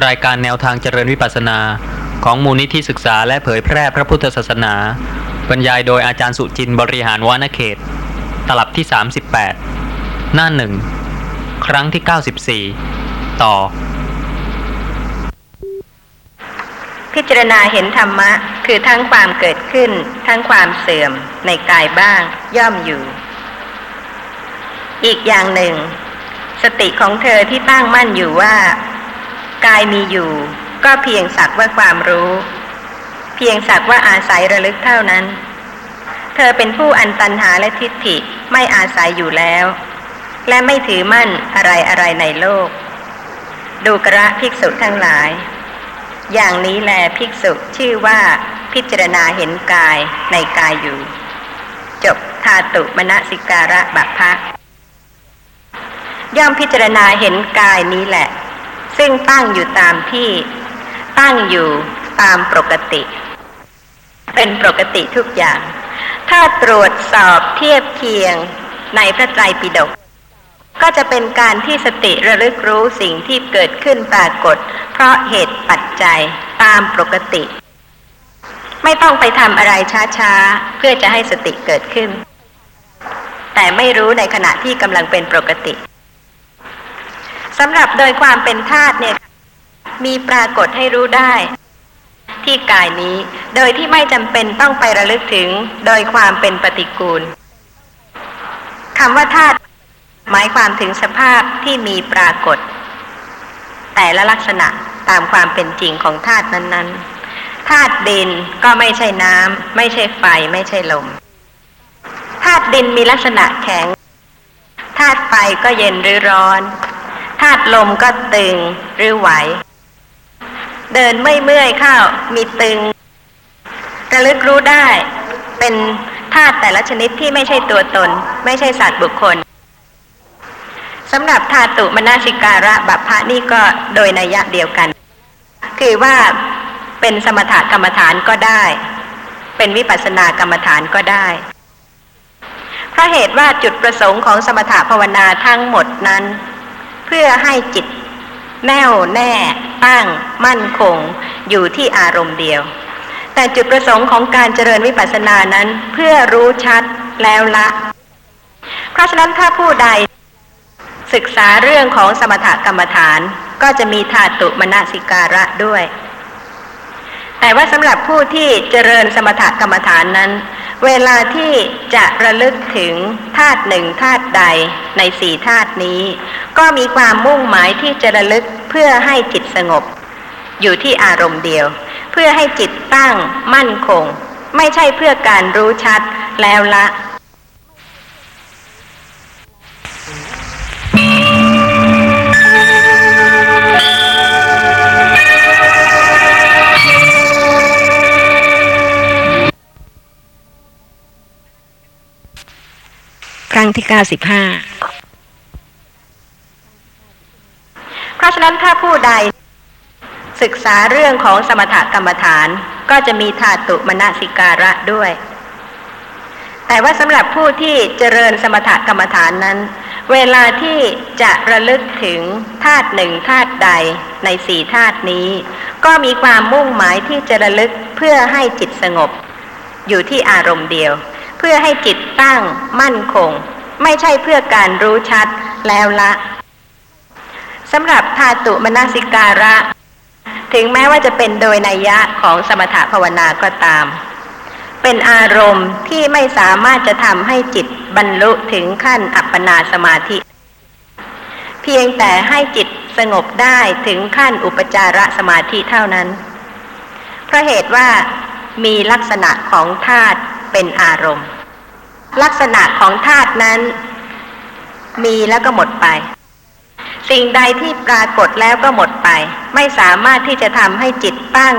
รายการแนวทางเจริญวิปัสสนา ของมูลนิธิศึกษาและเผยแพร่พระพุทธศาสนา บรรยายโดยอาจารย์สุจินต์บริหารวานเขต ตลับที่ 38 หน้าหนึ่ง ครั้งที่ 94 ต่อ พิจารณาเห็นธรรมะ คือทั้งความเกิดขึ้น ทั้งความเสื่อมในกายบ้าง ย่อมอยู่ อีกอย่างหนึ่ง สติของเธอที่ตั้งมั่นอยู่ว่า กายมีอยู่ ก็เพียงสักว่าความรู้ เพียงสักว่าอาศัยระลึกเท่านั้น เธอเป็นผู้อันตันหาและทิฏฐิไม่อาศัยอยู่แล้ว และไม่ถือมั่นอะไรอะไรในโลก ดูกระภิกษุทั้งหลาย อย่างนี้แลภิกษุชื่อว่าพิจารณาเห็นกายในกายอยู่ จบทาตุมณสิการะบัพพะย่อมพิจารณาเห็นกายนี้แหละ ซึ่งตั้งอยู่ตามที่ตั้งอยู่ตามปกติ เป็นปกติทุกอย่าง ถ้าตรวจสอบเทียบเคียงในพระไตรปิฎกก็จะเป็นการที่สติระลึกรู้สิ่งที่เกิดขึ้นปรากฏ เพราะเหตุปัจจัยตามปกติ ไม่ต้องไปทำอะไรช้าๆ เพื่อจะให้สติเกิดขึ้น แต่ไม่รู้ในขณะที่กำลังเป็นปกติ สำหรับโดยความเป็นธาตุเนี่ย มีปรากฏให้รู้ได้ ที่กายนี้โดยที่ไม่จำเป็นต้องไประลึกถึงโดยความเป็นปฏิกูลคำว่าธาตุหมายความถึงสภาพที่มีปรากฏ แต่ละลักษณะตามความเป็นจริงของธาตุนั้นๆธาตุดินก็ไม่ใช่น้ำไม่ใช่ไฟไม่ใช่ลมธาตุดินมีลักษณะแข็งธาตุไฟก็เย็นหรือร้อน ธาตุลมก็ตึงหรือไหว เดินไม่เมื่อยข้าวมีตึงระลึกรู้ได้เป็นธาตุแต่ละชนิดที่ไม่ใช่ตัวตน ไม่ใช่สัตว์บุคคลสำหรับธาตุมนาสิการะบัพพะนี่ก็โดยนัยยะเดียวกัน คือว่าเป็นสมถกรรมฐานก็ได้ เป็นวิปัสสนากรรมฐานก็ได้เพราะเหตุว่าจุดประสงค์ของสมถภาวนาทั้งหมดนั้น พื่อให้จิตแน่วแน่ตั้งมั่นคง อยู่ที่อารมณ์เดียว แต่จุดประสงค์ของการเจริญวิปัสสนานั้นเพื่อรู้ชัดแล้วละ เพราะฉะนั้นถ้าผู้ใด ศึกษาเรื่องของสมถกรรมฐานก็จะมีธาตุมนสิการะด้วย แต่ว่าสำหรับผู้ที่เจริญสมถกรรมฐานนั้น เวลาที่จะระลึกถึงธาตุหนึ่งธาตุใดในสี่ธาตุนี้ ก็มีความมุ่งหมายที่จะระลึกเพื่อให้จิตสงบ อยู่ที่อารมณ์เดียว เพื่อให้จิตตั้งมั่นคง ไม่ใช่เพื่อการรู้ชัดแล้วละ ครั้งที่เก้าสิบห้าเพราะฉะนั้นถ้าผู้ใด ศึกษาเรื่องของสมถกรรมฐานก็จะมีธาตุมณสิการะด้วย แต่ว่าสำหรับผู้ที่เจริญสมถกรรมฐานนั้น เวลาที่จะระลึกถึงธาตุหนึ่งธาตุใดในสี่ธาตุนี้ ก็มีความมุ่งหมายที่จะระลึกเพื่อให้จิตสงบ อยู่ที่อารมณ์เดียว พื่อให้จิตตั้งมั่นคง ไม่ใช่เพื่อการรู้ชัดแล้วละสำหรับธาตุมนสิการะ ถึงแม้ว่าจะเป็นโดยนัยยะของสมถภาวนาก็ตาม เป็นอารมณ์ที่ไม่สามารถจะทำให้จิตบรรลุถึงขั้นอัปปนาสมาธิ เพียงแต่ให้จิตสงบได้ถึงขั้นอุปจารสมาธิเท่านั้น เพราะเหตุว่ามีลักษณะของธาตุ เป็นอารมณ์ ลักษณะของธาตุนั้น มีแล้วก็หมดไป สิ่งใดที่ปรากฏแล้วก็หมดไป ไม่สามารถที่จะทำให้จิตตั้ง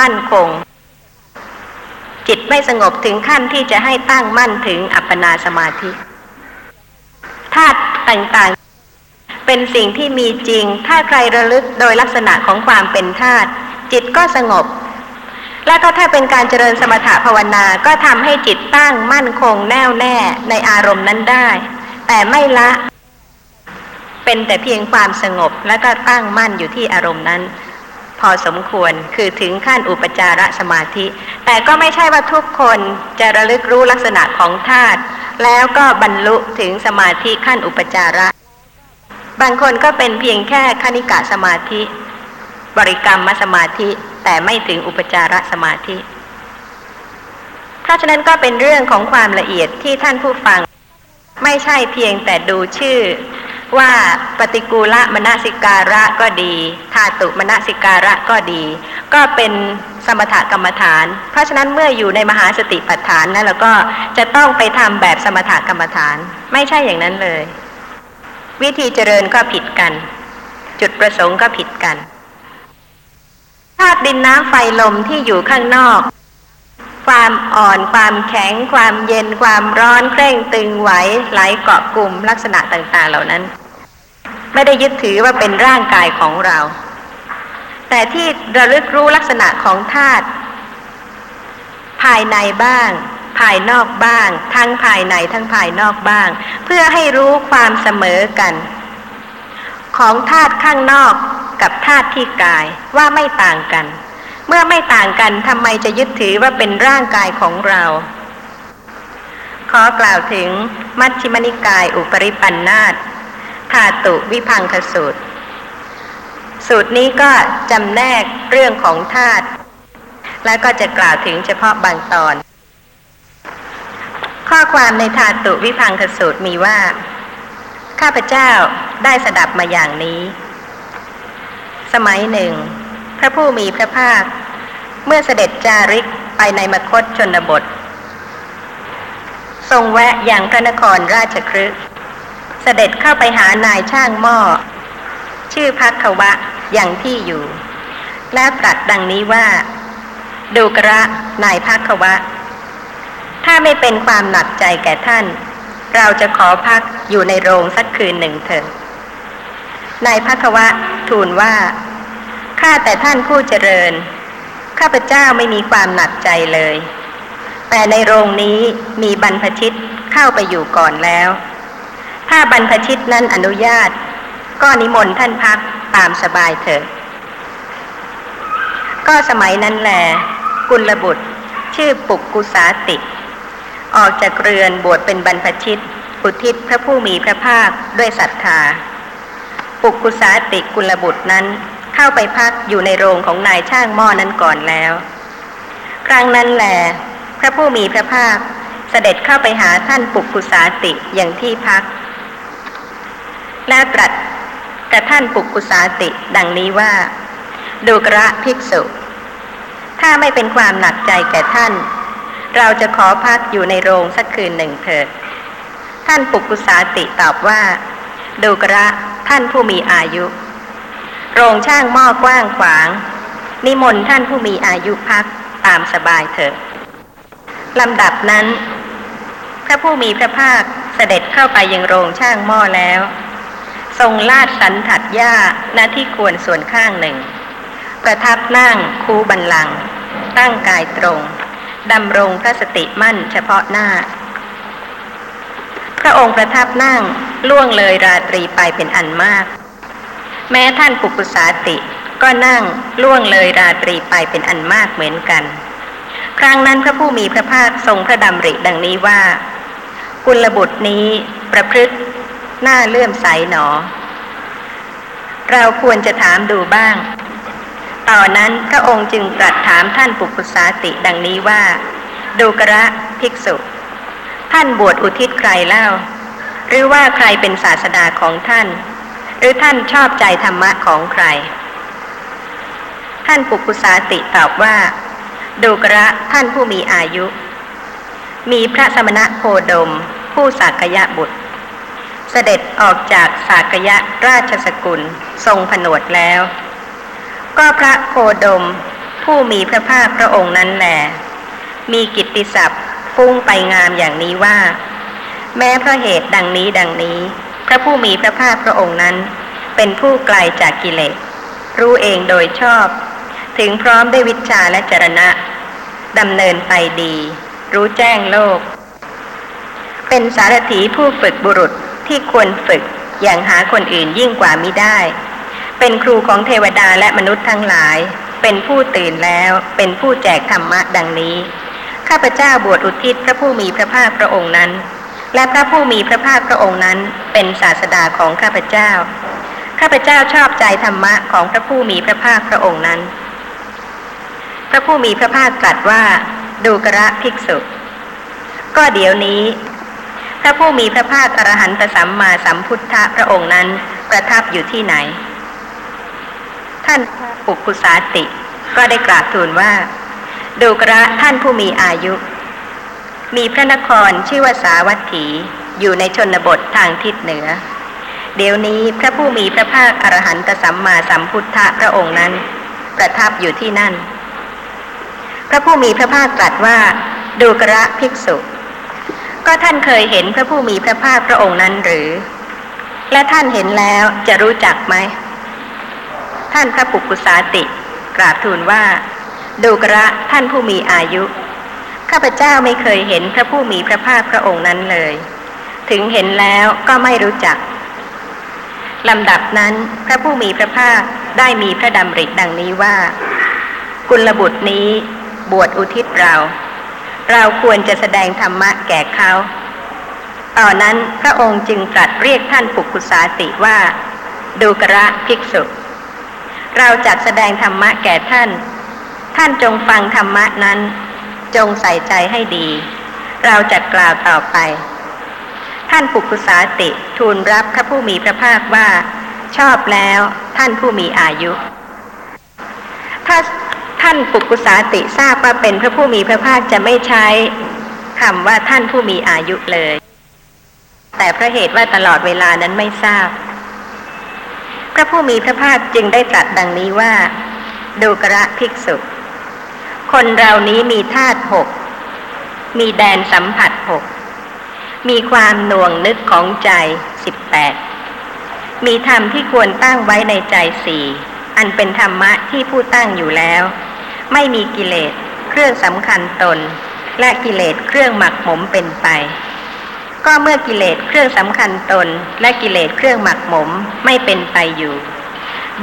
มั่นคง จิตไม่สงบถึงขั้นที่จะให้ตั้งมั่นถึงอัปปนาสมาธิธาตุต่างๆ เป็นสิ่งที่มีจริง ถ้าใครระลึกโดยลักษณะของความเป็นธาตุจิตก็สงบ แล้วก็ถ้าเป็นการเจริญสมถะภาวนาก็ทำให้จิตตั้งมั่นคงแน่วแน่ในอารมณ์นั้นได้ แต่ไม่ละ เป็นแต่เพียงความสงบและก็ตั้งมั่นอยู่ที่อารมณ์นั้น พอสมควรคือถึงขั้นอุปจารสมาธิ แต่ก็ไม่ใช่ว่าทุกคนจะระลึกรู้ลักษณะของธาตุแล้วก็บรรลุถึงสมาธิขั้นอุปจาระ บางคนก็เป็นเพียงแค่คณิกะสมาธิ บริกรรมสมาธิ แต่ไม่ถึงอุปจารสมาธิ เพราะฉะนั้นก็เป็นเรื่องของความละเอียดที่ท่านผู้ฟัง ไม่ใช่เพียงแต่ดูชื่อว่าปฏิกูลมนสิการะก็ดีธาตุมนสิการะก็ดี ก็เป็นสมถกรรมฐาน เพราะฉะนั้นเมื่ออยู่ในมหาสติปัฏฐานนั้นเราก็จะต้องไปทำแบบสมถกรรมฐาน ไม่ใช่อย่างนั้นเลย วิธีเจริญก็ผิดกัน จุดประสงค์ก็ผิดกัน ธาตุดินน้ำไฟลมที่อยู่ข้างนอก ความอ่อนความแข็ง ความเย็นความร้อนเคร่งตึงไหวไหลเกาะกลุ่มลักษณะต่างๆ เหล่านั้น ไม่ได้ยึดถือว่าเป็นร่างกายของเรา แต่ที่ระลึกรู้ลักษณะของธาตุภายในบ้าง ภายนอกบ้าง ทั้งภายในทั้งภายนอกบ้าง เพื่อให้รู้ความเสมอกัน ของธาตุข้างนอก กับธาตุที่กายว่าไม่ต่างกัน เมื่อไม่ต่างกันทำไมจะยึดถือว่าเป็นร่างกายของเรา ขอกล่าวถึงมัชฌิมนิกายอุปริปันธาตธาตุวิพังคสูตร สูตรนี้ก็จำแนกเรื่องของธาตุแล้วก็จะกล่าวถึงเฉพาะบางตอน ข้อความในธาตุวิพังคสูตรมีว่า ข้าพเจ้าได้สดับมาอย่างนี้ สมัยหนึ่ง พระผู้มีพระภาค เมื่อเสด็จจาริกไปในมคตชนบท ทรงแวะอยังพระนครราชครึกเสด็จเข้าไปหานายช่างหม้อ ชื่อพักวะอย่างที่อยู่ และตรัสดังนี้ว่า ดูกระนายพักวะ ถ้าไม่เป็นความหนักใจแก่ท่าน เราจะขอพักอยู่ในโรงสักคืนหนึ่งเถิด นายพักวะทูลว่า ข้าแต่ท่านผู้เจริญ ข้าพเจ้าไม่มีความหนักใจเลย แต่ในโรงนี้มีบรรพชิตเข้าไปอยู่ก่อนแล้ว ถ้าบรรพชิตนั้นอนุญาต ก็นิมนต์ท่านพักตามสบายเถิดก็สมัยนั้นแหลกุลบุตร ชื่อปุกกุสาติ ออกจากเรือนบวชเป็นบรรพชิตอุทิศพระผู้มีพระภาคด้วยศรัทธา ปุกุสาติกุลบุตรนั้น เข้าไปพักอยู่ในโรงของนายช่างหม้อนั้นก่อนแล้ว ครั้งนั้นแหลพระผู้มีพระภาคเสด็จเข้าไปหาท่านปุกุสาติอย่างที่พัก แล้วตรัสกับท่านปุกุสาติดังนี้ว่า ดูกระภิกษุ ถ้าไม่เป็นความหนักใจแก่ท่าน เราจะขอพักอยู่ในโรงสักคืนหนึ่งเถิด ท่านปุกกุสาติตอบว่า ดูกระ ท่านผู้มีอายุ โรงช่างหม้อกว้างขวาง นิมนต์ท่านผู้มีอายุพักตามสบายเถิดลำดับนั้น พระผู้มีพระภาคเสด็จเข้าไปยังโรงช่างหม้อแล้ว ทรงลาดสันถัดหญ้าณที่ควรส่วนข้างหนึ่ง ประทับนั่งคูบันลัง ตั้งกายตรงดำรงพระสติมั่นเฉพาะหน้า พระองค์ประทับนั่งล่วงเลยราตรีไปเป็นอันมาก แม้ท่านปุกุสาติก็นั่งล่วงเลยราตรีไปเป็นอันมากเหมือนกัน ครั้งนั้นพระผู้มีพระภาคทรงพระดำริดังนี้ว่า กุลบุตรนี้ประพฤติหน้าเลื่อมใสหนอ เราควรจะถามดูบ้าง ต่อนนั้นพระองค์จึงตรัสถามท่านปุกุสาติดังนี้ว่า ดูกระภิกษุ ท่านบวชอุทิศใครเล่า หรือว่าใครเป็นศาสดาของท่าน หรือท่านชอบใจธรรมะของใคร ท่านปุกุสาติตอบว่าดูกระท่านผู้มีอายุ มีพระสมณะโคดม ผู้สากยะบุตร เสด็จออกจากสากยะราชสกุลทรงผนวดแล้ว ก็พระโคดมผู้มีพระภาคพระองค์นั้นแหลมีกิตติศัพท์ ฟุ้งไปงามอย่างนี้ว่า แม้เพราะเหตุดังนี้ดังนี้ พระผู้มีพระภาคพระองค์นั้น เป็นผู้ไกลจากกิเลสรู้เองโดยชอบ ถึงพร้อมด้วยวิชาและจรณะดำเนินไปดี รู้แจ้งโลก เป็นสารถีผู้ฝึกบุรุษที่ควรฝึกอย่างหาคนอื่นยิ่งกว่ามิได้ เป็นครูของเทวดาและมนุษย์ทั้งหลาย เป็นผู้ตื่นแล้ว เป็นผู้แจกธรรมะดังนี้ ข้าพเจ้าบวชอุทิศพระผู้มีพระภาคพระองค์นั้น และพระผู้มีพระภาคพระองค์นั้น เป็นศาสดาของข้าพเจ้า ข้าพเจ้าชอบใจธรรมะของพระผู้มีพระภาคพระองค์นั้น พระผู้มีพระภาคตรัสว่า ดูกระภิกษุ ก็เดี๋ยวนี้ พระผู้มีพระภาคอรหันตสัมมาสัมพุทธะพระองค์นั้น ประทับอยู่ที่ไหน ท่านปุกุสาติ ก็ได้กราบทูลว่า ดูกระท่านผู้มีอายุ มีพระนครชื่อว่าสาวัตถี อยู่ในชนบททางทิศเหนือ เดี๋ยวนี้พระผู้มีพระภาคอรหันตสัมมาสัมพุทธะพระองค์นั้น ประทับอยู่ที่นั่น พระผู้มีพระภาคตรัสว่าดูกระภิกษุ ก็ท่านเคยเห็นพระผู้มีพระภาคพระองค์นั้นหรือ และท่านเห็นแล้วจะรู้จักไหม ท่านพระปุกุสาติ กราบทูลว่า ดูกระท่านผู้มีอายุ ข้าพเจ้าไม่เคยเห็นพระผู้มีพระภาคพระองค์นั้นเลย ถึงเห็นแล้วก็ไม่รู้จักลำดับนั้นพระผู้มีพระภาคได้มีพระดำริดังนี้ว่า กุลบุตรนี้บวชอุทิศเรา เราควรจะแสดงธรรมะแก่เขาตอนนั้นพระองค์จึงตรัสเรียกท่านปุกุสาติว่า ดูกระภิกษุ เราจัดแสดงธรรมะแก่ท่าน ท่านจงฟังธรรมะนั้น จงใส่ใจให้ดี เราจะกล่าวต่อไป ท่านปุกุสาติทูลรับพระผู้มีพระภาคว่า ชอบแล้วท่านผู้มีอายุ ถ้าท่านปุกุสาติทราบว่าเป็นพระผู้มีพระภาคจะไม่ใช้คำว่าท่านผู้มีอายุเลย แต่เพราะเหตุว่าตลอดเวลานั้นไม่ทราบ พระผู้มีพระภาคจึงได้ตรัสดังนี้ว่าดูกระภิกษุ คนเรานี้มีธาตุหก มีแดนสัมผัสหก มีความหน่วงนึกของใจสิบแปด มีธรรมที่ควรตั้งไว้ในใจสี่ อันเป็นธรรมะที่ผู้ตั้งอยู่แล้ว ไม่มีกิเลสเครื่องสำคัญตน และกิเลสเครื่องหมักหมมเป็นไป ก็เมื่อกิเลสเครื่องสำคัญตน และกิเลสเครื่องหมักหมมไม่เป็นไปอยู่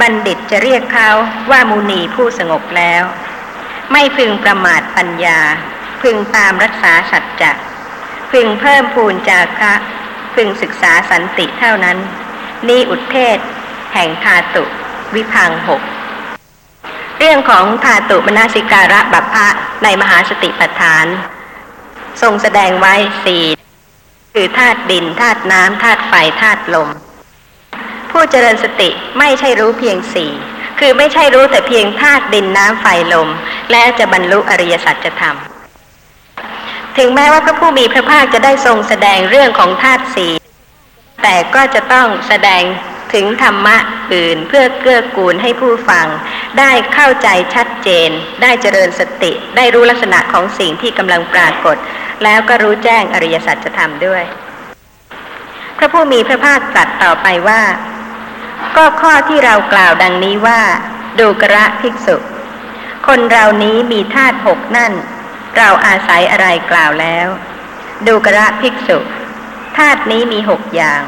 บัณฑิตจะเรียกเขาว่ามุนีผู้สงบแล้ว ไม่พึงประมาทปัญญา พึงตามรักษาสัจจะพึงเพิ่มพูนจาคะพึงศึกษาสันติเท่านั้น นี่อุทเทศ แห่งธาตุ วิพังหกเรื่องของธาตุมนาสิการะบัพพะในมหาสติปัฏฐาน ทรงแสดงไว้สี่คือธาตุดินธาตุน้ำธาตุไฟธาตุลม ผู้เจริญสติไม่ใช่รู้เพียงสี่ คือไม่ใช่รู้แต่เพียงธาตุดินน้ำไฟลม และจะบรรลุอริยสัจธรรม ถึงแม้ว่าพระผู้มีพระภาคจะได้ทรงแสดงเรื่องของธาตุสีแต่ก็จะต้องแสดงถึงธรรมะอื่นเพื่อเกื้อกูลให้ผู้ฟัง ได้เข้าใจชัดเจน ได้เจริญสติ ได้รู้ลักษณะของสิ่งที่กำลังปรากฏ แล้วก็รู้แจ้งอริยสัจธรรมด้วย พระผู้มีพระภาคตรัสต่อไปว่า ก็ข้อที่เรากล่าวดังนี้ว่า ดูกระภิกษุ คนเรานี้มีธาตุหกนั่น เราอาศัยอะไรกล่าวแล้ว ดูกระภิกษุธาตุนี้มีหกอย่าง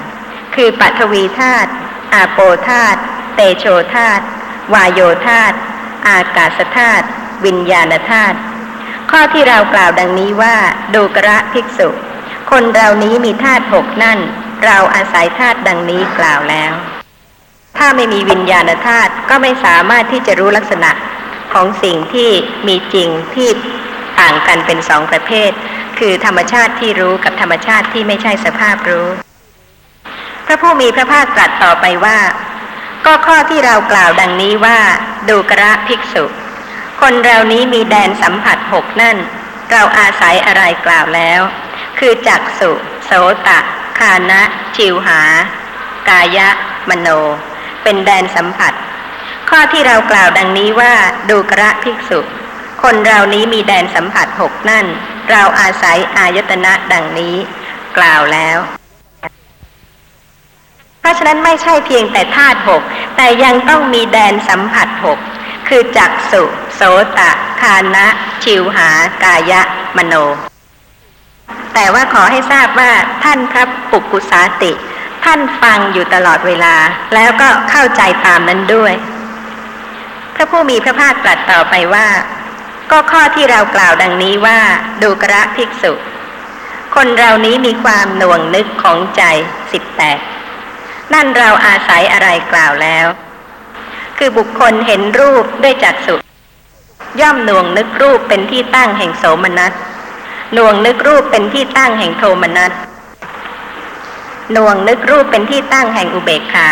คือปัทวีธาตุอาโปธาตุเตโชธาตุวายโยธาตุอากาศธาตุวิญญาณธาตุข้อที่เรากล่าวดังนี้ว่า ดูกระภิกษุ คนเรานี้มีธาตุหกนั่น เราอาศัยธาตุดังนี้กล่าวแล้ว ถ้าไม่มีวิญญาณธาตุก็ไม่สามารถที่จะรู้ลักษณะของสิ่งที่มีจริงที่ต่างกันเป็นสองประเภท คือธรรมชาติที่รู้กับธรรมชาติที่ไม่ใช่สภาพรู้ พระผู้มีพระภาคตรัสต่อไปว่า ก็ข้อที่เรากล่าวดังนี้ว่าดูกระภิกษุ คนเรานี้มีแดนสัมผัสหกนั่น เราอาศัยอะไรกล่าวแล้ว คือจักสุโสตะ คานะ ชิวหา กายะ มโน เป็นแดนสัมผัส ข้อที่เรากล่าวดังนี้ว่าดูกระภิกษุ คนเรานี้มีแดนสัมผัสหกนั่น เราอาศัยอายตนะดังนี้ กล่าวแล้ว เพราะฉะนั้นไม่ใช่เพียงแต่ธาตุหกแต่ยังต้องมีแดนสัมผัสหกคือจักสุ โสตะคานะ ชิวหา กายะ มโน แต่ว่าขอให้ทราบว่าท่านพระปุกกุสาติ ท่านฟังอยู่ตลอดเวลา แล้วก็เข้าใจตามนั้นด้วย พระผู้มีพระภาคตรัสต่อไปว่า ก็ข้อที่เรากล่าวดังนี้ว่าดูกระภิกษุ คนเรานี้มีความหน่วงนึกของใจสิบแปดนั่นเราอาศัยอะไรกล่าวแล้ว คือบุคคลเห็นรูปด้วยจักษุย่อมหน่วงนึกรูปเป็นที่ตั้งแห่งโสมนัสหน่วงนึกรูปเป็นที่ตั้งแห่งโทมนัส หน่วงนึกรูปเป็นที่ตั้งแห่งอุเบกขา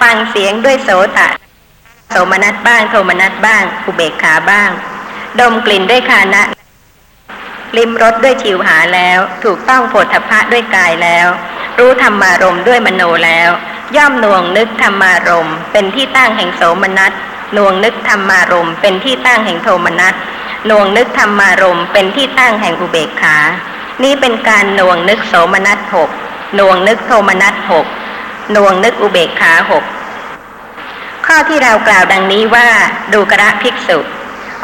ฟังเสียงด้วยโสตะ โสมนัสบ้างโทมนัสบ้าง อุเบกขาบ้าง ดมกลิ่นด้วยคานะ ลิมรสด้วยชิวหาแล้ว ถูกต้องโผฏฐพะด้วยกายแล้ว รู้ธรรมารมด้วยมโนแล้ว ย่อมหน่วงนึกธรรมารมเป็นที่ตั้งแห่งโสมนัสหน่วงนึกธรรมารมเป็นที่ตั้งแห่งโทมนัสหน่วงนึกธรรมารมเป็นที่ตั้งแห่งอุเบกขา นี่เป็นการหน่วงนึกโสมนัสหก หน่วงนึกโทมนัสหกหน่วงนึกอุเบกขาหกข้อที่เรากล่าวดังนี้ว่าดูกระภิกษุ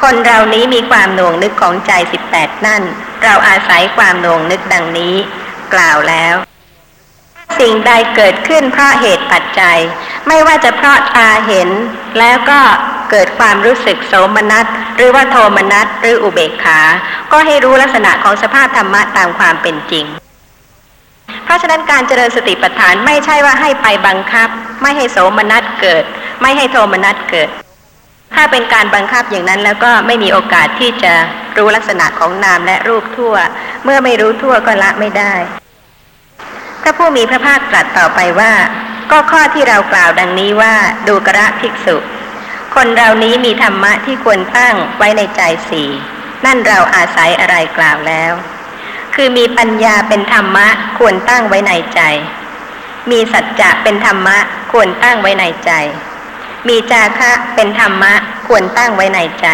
คนเรานี้มีความหน่วงนึกของใจสิบแปดนั่น เราอาศัยความหน่วงนึกดังนี้ กล่าวแล้ว สิ่งใดเกิดขึ้นเพราะเหตุปัจจัย ไม่ว่าจะเพราะตาเห็น แล้วก็เกิดความรู้สึกโสมนัส หรือว่าโทมนัส หรืออุเบกขา ก็ให้รู้ลักษณะของสภาพธรรมะตามความเป็นจริง เพราะฉะนั้นการเจริญสติปัฏฐานไม่ใช่ว่าให้ไปบังคับ ไม่ให้โสมนัสเกิด ไม่ให้โทมนัสเกิด ถ้าเป็นการบังคับอย่างนั้นแล้วก็ไม่มีโอกาสที่จะรู้ลักษณะของนามและรูปทั่ว เมื่อไม่รู้ทั่วก็ละไม่ได้พระผู้มีพระภาคตรัสต่อไปว่า ก็ข้อที่เรากล่าวดังนี้ว่าดูกระภิกษุ คนเรานี้มีธรรมะที่ควรตั้งไว้ในใจสี่นั่นเราอาศัยอะไรกล่าวแล้ว คือมีปัญญาเป็นธรรมะควรตั้งไว้ในใจ มีสัจจะเป็นธรรมะควรตั้งไว้ในใจ มีจาคะเป็นธรรมะควรตั้งไว้ในใจ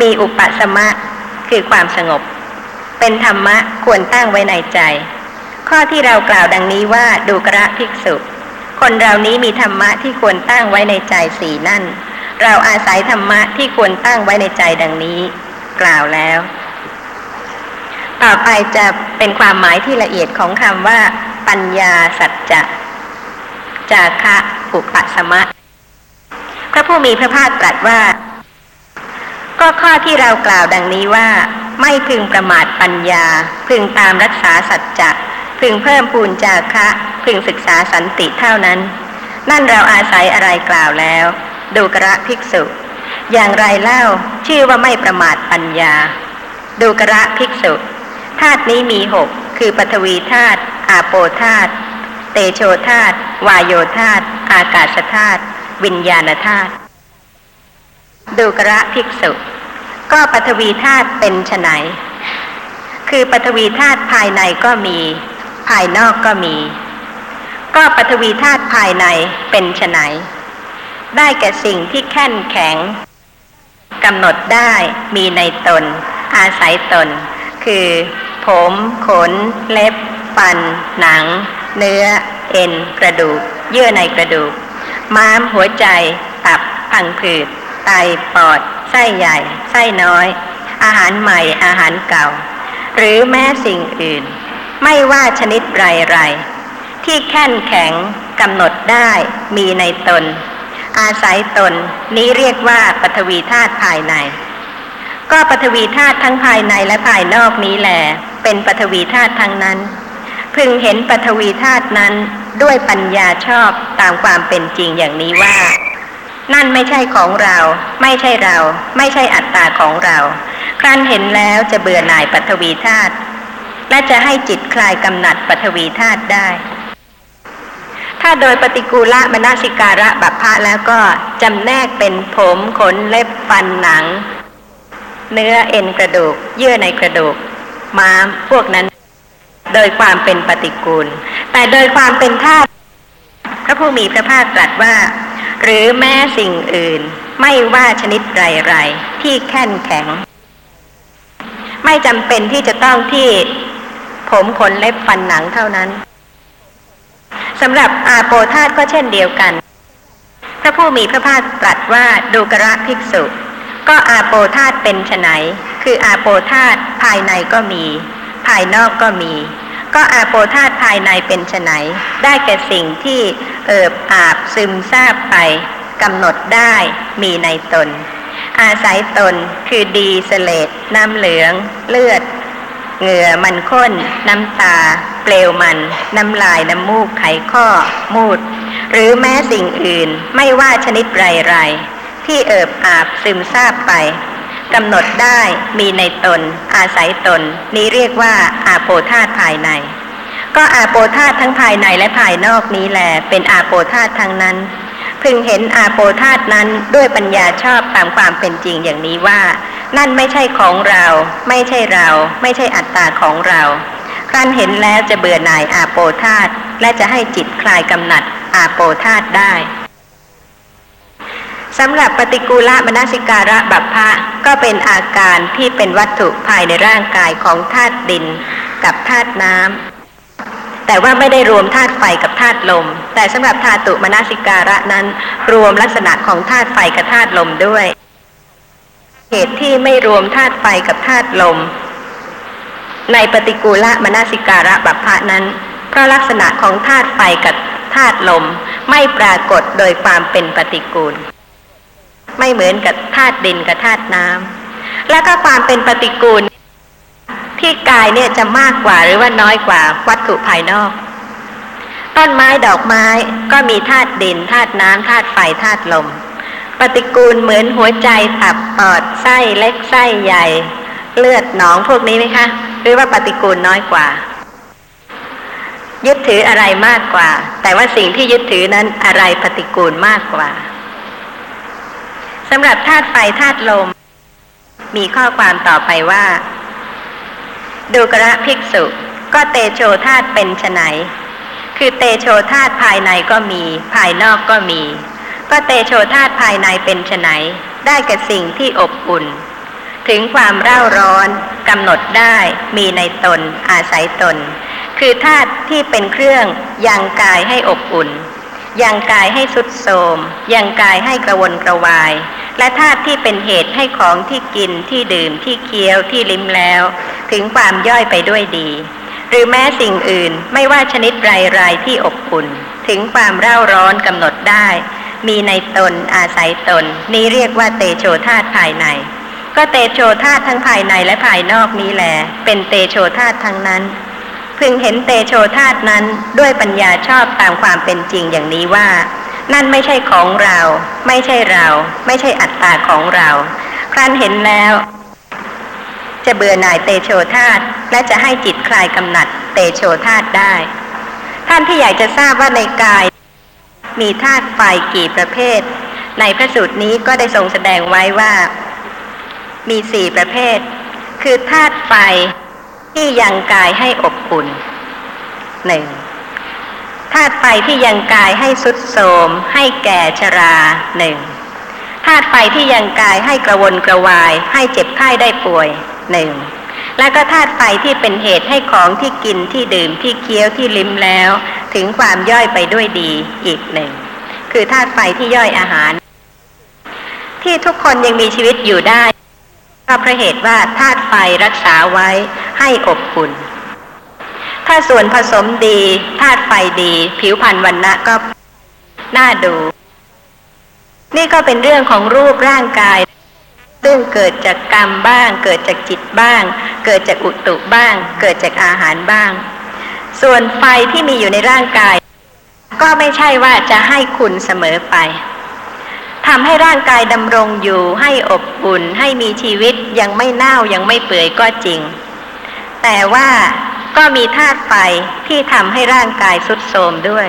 มีอุปสมะคือความสงบ เป็นธรรมะควรตั้งไว้ในใจ ข้อที่เรากล่าวดังนี้ว่าดูกระภิกษุ คนเรานี้มีธรรมะที่ควรตั้งไว้ในใจสี่นั่น เราอาศัยธรรมะที่ควรตั้งไว้ในใจดังนี้ กล่าวแล้ว ต่อไปจะเป็นความหมายที่ละเอียดของคำว่า ปัญญาสัจจะจาคะอุปสมะ พระผู้มีพระภาคตรัสว่า ก็ข้อที่เรากล่าวดังนี้ว่า ไม่พึงประมาทปัญญา พึงตามรักษาสัจจะพึงเพิ่มปูนจาคะ พึงศึกษาสันติเท่านั้น นั่นเราอาศัยอะไรกล่าวแล้ว ดูกระภิกษุ อย่างไรเล่าชื่อว่าไม่ประมาทปัญญา ดูกระภิกษุ ธาตุนี้มีหกคือปฐวีธาตุอาโปธาตุเตโชธาตุวายโยธาตุอากาศธาตุวิญญาณธาตุดูกระภิกษุ ก็ปฐวีธาตุเป็นไฉนคือปฐวีธาตุภายในก็มี ภายนอกก็มี ก็ปฐวีธาตุภายในเป็นไฉนได้แก่สิ่งที่แข็งแข็งกำหนดได้มีในตน อาศัยตน คือ ผม ขน เล็บ ฟัน หนัง เนื้อ เอ็น กระดูก เยื่อในกระดูก ม้ามหัวใจ ตับ พังผืด ไต ปอด ไส้ใหญ่ ไส้น้อย อาหารใหม่ อาหารเก่า หรือแม้สิ่งอื่น ไม่ว่าชนิดไรไรๆที่แข็งแข็งกำหนดได้มีในตน อาศัยตนนี้เรียกว่าปฐวีธาตุภายใน ก็ปฐวีธาตุทั้งภายในและภายนอกนี้แหลเป็นปฐวีธาตุทั้งนั้น พึงเห็นปฐวีธาตุนั้นด้วยปัญญาชอบตามความเป็นจริงอย่างนี้ว่า นั่นไม่ใช่ของเรา ไม่ใช่เรา ไม่ใช่อัตตาของเรา ครั้นเห็นแล้วจะเบื่อหน่ายปฐวีธาตุและจะให้จิตคลายกำหนัดปฐวีธาตุได้ ถ้าโดยปฏิกูละมนสิการะบัพพะแล้วก็จำแนกเป็นผมขนเล็บฟันหนัง เนื้อเอ็นกระดูก เยื่อในกระดูก ม้ามพวกนั้น โดยความเป็นปฏิกูล แต่โดยความเป็นธาตุพระผู้มีพระภาคตรัสว่า หรือแม้สิ่งอื่น ไม่ว่าชนิดไรๆที่แข็งแข็ง ไม่จำเป็นที่จะต้องที่ผมขนเล็บฟันหนังเท่านั้นสำหรับอาโปธาตุก็เช่นเดียวกัน พระผู้มีพระภาคตรัสว่าดูกระภิกษุ ก็อาโปธาตเป็นไฉนคืออาโปธาตภายในก็มี ภายนอกก็มี ก็อาโปธาตภายในเป็นไฉนได้แก่สิ่งที่เอิบอาบซึมซาบไปกำหนดได้มีในตน อาศัยตนคือดีเสเลดน้ำเหลือง เลือด เหงื่อมันข้น น้ำตา เปลวมัน น้ำลายน้ำมูกไขข้อ มูด หรือแม้สิ่งอื่นไม่ว่าชนิดไรไรๆ ที่เอิบอาบซึมซาบไปกำหนดได้มีในตน อาศัยตน นี้เรียกว่าอาโปธาตภายใน ก็อาโปธาตทั้งภายในและภายนอกนี้แหละเป็นอาโปธาตทั้งนั้น พึงเห็นอาโปธาตนั้นด้วยปัญญาชอบตามความเป็นจริงอย่างนี้ว่า นั่นไม่ใช่ของเรา ไม่ใช่เรา ไม่ใช่อัตตาของเราครั้นเห็นแล้วจะเบื่อหน่ายอาโปธาตและจะให้จิตคลายกำหนัดอาโปธาตได้ สำหรับปฏิกูลมนสิการะบัพพะก็เป็นอาการที่เป็นวัตถุภายในร่างกายของธาตุดินกับธาตุน้ำแต่ว่าไม่ได้รวมธาตุไฟกับธาตุลม แต่สำหรับธาตุมนสิการะนั้น รวมลักษณะของธาตุไฟกับธาตุลมด้วย เหตุที่ไม่รวมธาตุไฟกับธาตุลม ในปฏิกูลมนสิการะบัพพะนั้น เพราะลักษณะของธาตุไฟกับธาตุลมไม่ปรากฏโดยความเป็นปฏิกูล ไม่เหมือนกับธาตุดินกับธาตุน้ำแล้วก็ความเป็นปฏิกูล ที่กายเนี่ยจะมากกว่าหรือว่าน้อยกว่าวัตถุภายนอก ต้นไม้ดอกไม้ก็มีธาตุดินธาตุน้ำธาตุไฟธาตุลม ปฏิกูลเหมือนหัวใจตับปอดไส้เล็กไส้ใหญ่ เลือดหนองพวกนี้ไหมคะ หรือว่าปฏิกูลน้อยกว่ายึดถืออะไรมากกว่า แต่ว่าสิ่งที่ยึดถือนั้นอะไรปฏิกูลมากกว่า สำหรับธาตุไฟธาตุลม มีข้อความต่อไปว่า ดูกระภิกษุ ก็เตโชธาตุเป็นไฉนคือเตโชธาตุภายในก็มี ภายนอกก็มี ก็เตโชธาตุภายในเป็นไฉนได้แก่สิ่งที่อบอุ่น ถึงความเร่าร้อนกำหนดได้มีในตนอาศัยตน คือธาตุที่เป็นเครื่องยังกายให้อบอุ่น ยังกายให้สุดโทมยังกายให้กระวนกระวาย และธาตุที่เป็นเหตุให้ของที่กินที่ดื่มที่เคี้ยวที่ลิ้มแล้ว ถึงความย่อยไปด้วยดี หรือแม้สิ่งอื่นไม่ว่าชนิดไรไรๆที่อบอุ่น ถึงความเร่าร้อนกำหนดได้ มีในตนอาศัยตน นี้เรียกว่าเตโชธาตุภายใน ก็เตโชธาตุทั้งภายในและภายนอกนี้แหละเป็นเตโชธาตุทั้งนั้น พึงเห็นเตโชธาตนั้นด้วยปัญญาชอบตามความเป็นจริงอย่างนี้ว่า นั่นไม่ใช่ของเรา ไม่ใช่เรา ไม่ใช่อัตตาของเรา ครั้นเห็นแล้ว จะเบื่อหน่ายเตโชธาตและจะให้จิตคลายกำหนัดเตโชธาตได้ ท่านที่อยากจะทราบว่าในกาย มีธาตุไฟกี่ประเภท ในพระสูตรนี้ก็ได้ทรงแสดงไว้ว่า มีสี่ประเภท คือธาตุไฟ ที่ยังกายให้อบอุ่นหนึ่งธาตุไฟที่ยังกายให้สุดโทรมให้แก่ชราหนึ่งธาตุไฟที่ยังกายให้กระวนกระวาย ให้เจ็บไข้ได้ป่วยหนึ่งแล้วก็ธาตุไฟที่เป็นเหตุให้ของที่กินที่ดื่มที่เคี้ยวที่ลิ้มแล้ว ถึงความย่อยไปด้วยดีอีกหนึ่งคือธาตุไฟที่ย่อยอาหาร ที่ทุกคนยังมีชีวิตอยู่ได้ ก็เพราะเหตุว่าธาตุไฟรักษาไว้ให้อบอุ่น ถ้าส่วนผสมดีธาตุไฟดี ผิวพรรณวันนะก็น่าดู นี่ก็เป็นเรื่องของรูปร่างกาย ซึ่งเกิดจากกรรมบ้าง เกิดจากจิตบ้าง เกิดจากอุตุบ้าง เกิดจากอาหารบ้าง ส่วนไฟที่มีอยู่ในร่างกาย ก็ไม่ใช่ว่าจะให้คุณเสมอไป ทำให้ร่างกายดำรงอยู่ให้อบอุ่นให้มีชีวิตยังไม่เน่ายังไม่เปื่อยก็จริง แต่ว่าก็มีธาตุไฟที่ทำให้ร่างกายสุดโทมด้วย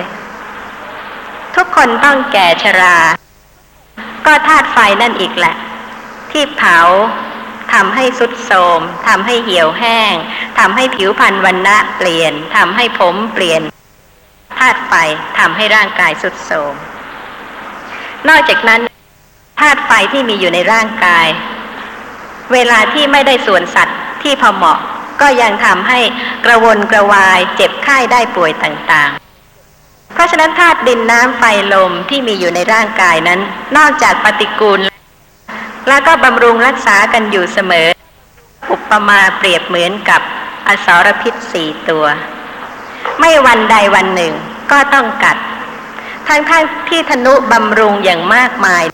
ทุกคนต้องแก่ชรา ก็ธาตุไฟนั่นอีกแหละ ที่เผาทำให้สุดโทมทำให้เหี่ยวแห้งทำให้ผิวพรรณวันณะเปลี่ยนทำให้ผมเปลี่ยนธาตุไฟทำให้ร่างกายสุดโทม นอกจากนั้นธาตุไฟที่มีอยู่ในร่างกาย เวลาที่ไม่ได้ส่วนสัตว์ที่พอเหมาะ ก็ยังทำให้กระวนกระวาย เจ็บไข้ได้ป่วยต่างๆ เพราะฉะนั้นธาตุดินน้ำไฟลมที่มีอยู่ในร่างกายนั้น นอกจากปฏิกูล แล้วก็บำรุงรักษากันอยู่เสมอ อุปมาเปรียบเหมือนกับอสรพิษสี่ตัว ไม่วันใดวันหนึ่งก็ต้องกัด ทั้งๆทที่ธนุบำรุงอย่างมากมาย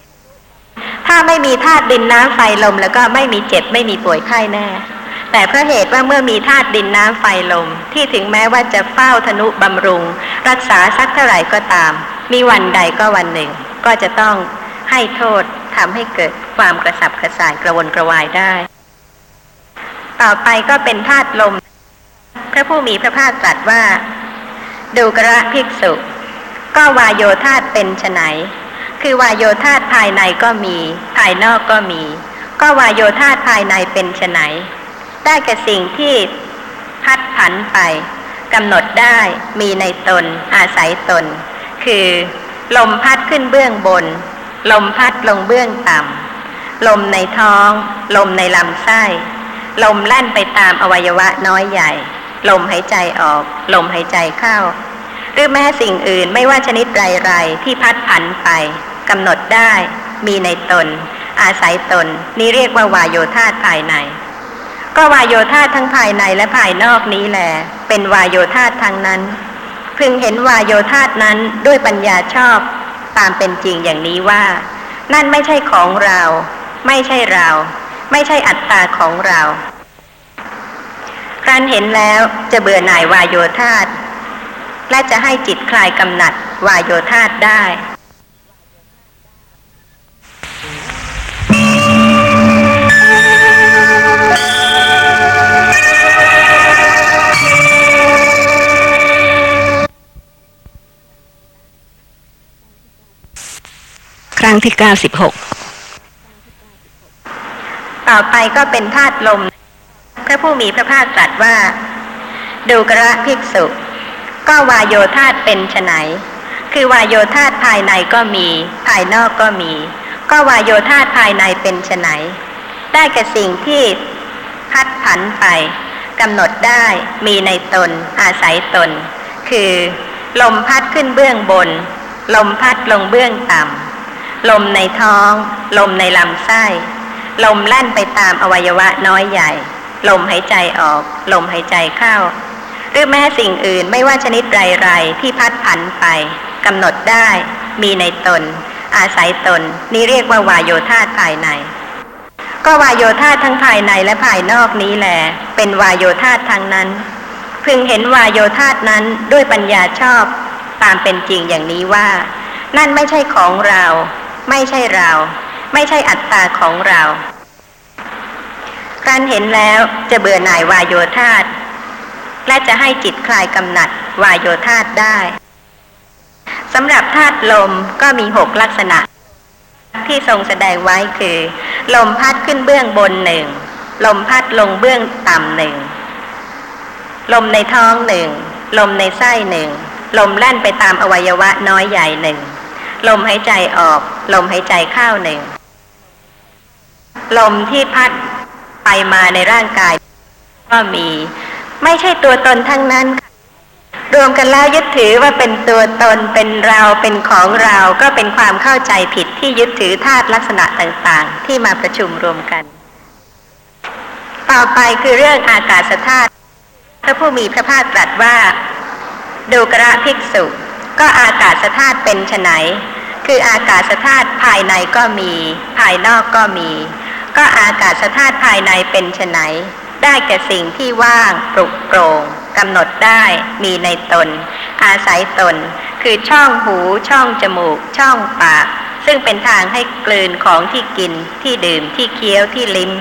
ถ้าไม่มีธาตุดินน้ำไฟลมแล้วก็ไม่มีเจ็บไม่มีป่วยไข้แน่ แต่เพราะเหตุว่าเมื่อมีธาตุดินน้ำไฟลม ที่ถึงแม้ว่าจะเฝ้าธนุบำรุง รักษาสักเท่าไหร่ก็ตาม มีวันใดก็วันหนึ่ง ก็จะต้องให้โทษทำให้เกิดความกระสับกระส่ายกระวนกระวายได้ ต่อไปก็เป็นธาตุลม พระผู้มีพระภาคตรัสว่า ดูกระภิกษุ ก็วายโยธาตเป็นไฉนคือวายโยธาตภายในก็มี ภายนอกก็มี ก็วายโยธาตภายในเป็นไฉนได้แก่สิ่งที่พัดผันไปกำหนดได้มีในตน อาศัยตน คือ ลมพัดขึ้นเบื้องบน ลมพัดลงเบื้องต่ำลมในท้อง ลมในลำไส้ ลมลั่นไปตามอวัยวะน้อยใหญ่ ลมหายใจออก ลมหายใจเข้า รือแม้สิ่งอื่นไม่ว่าชนิดไรๆที่พัดผันไปกำหนดได้ มีในตน อาศัยตน นี่เรียกว่าวายโยธาภายใน ก็วายโยธาทั้งภายในและภายนอกนี้แหละเป็นวายโยธาทางนั้น พึงเห็นวายโยธานั้นด้วยปัญญาชอบตามเป็นจริงอย่างนี้ว่า นั่นไม่ใช่ของเรา ไม่ใช่เรา ไม่ใช่อัตตาของเราครั้นเห็นแล้วจะเบื่อหน่ายวายโยธา และจะให้จิตคลายกำหนัดวายโยธาได้ครั้งที่เก้าสิบหกต่อไปก็เป็นธาตุลม พระผู้มีพระภาคตรัสว่า ดูกระภิกษุ ก็วายโยธาตเป็นไนคือวายโยธาตภายในก็มี ภายนอกก็มี ก็วายโยธาตภายในเป็นไนได้แก่สิ่งที่พัดผันไปกำหนดได้มีในตนอาศัยตน คือลมพัดขึ้นเบื้องบน ลมพัดลงเบื้องต่ำลมในท้อง ลมในลำไส้ ลมลั่นไปตามอวัยวะน้อยใหญ่ ลมหายใจออก ลมหายใจเข้า หรือแม้สิ่งอื่นไม่ว่าชนิดไรๆที่พัดผันไปกำหนดได้ มีในตน อาศัยตน นี่เรียกว่าวายโยธาภายใน ก็วายโยธาทั้งภายในและภายนอกนี้แหละเป็นวายโยธาทางนั้น พึงเห็นวายโยธานั้นด้วยปัญญาชอบตามเป็นจริงอย่างนี้ว่า นั่นไม่ใช่ของเรา ไม่ใช่เรา ไม่ใช่อัตตาของเราการเห็นแล้วจะเบื่อหน่ายวายโยธา และจะให้จิตคลายกำหนัดวายโยธาตได้สำหรับธาตุลมก็มีหกลักษณะ ที่ทรงแสดงไว้คือ ลมพัดขึ้นเบื้องบนหนึ่งลมพัดลงเบื้องต่ำหนึ่งลมในท้องหนึ่งลมในไส้หนึ่งลมแล่นไปตามอวัยวะน้อยใหญ่หนึ่งลมหายใจออก ลมหายใจเข้าหนึ่งลมที่พัดไปมาในร่างกาย ก็มี ไม่ใช่ตัวตนทั้งนั้น รวมกันแล้วยึดถือว่าเป็นตัวตนเป็นเราเป็นของเราก็เป็นความเข้าใจผิดที่ยึดถือธาตุลักษณะต่างๆ ที่มาประชุมรวมกัน ต่อไปคือเรื่องอากาศธาตุพระผู้มีพระภาคตรัสว่าดูกระภิกษุ ก็อากาศธาตุเป็นไฉนคืออากาศธาตุภายในก็มี ภายนอกก็มี ก็อากาศธาตุภายในเป็นไฉน ได้แก่สิ่งที่ว่างปรุกโปร่งกำหนดได้มีในตน อาศัยตน คือช่องหูช่องจมูก ช่องปาก ซึ่งเป็นทางให้กลืนของที่กินที่ดื่มที่เคี้ยวที่ลิ้ม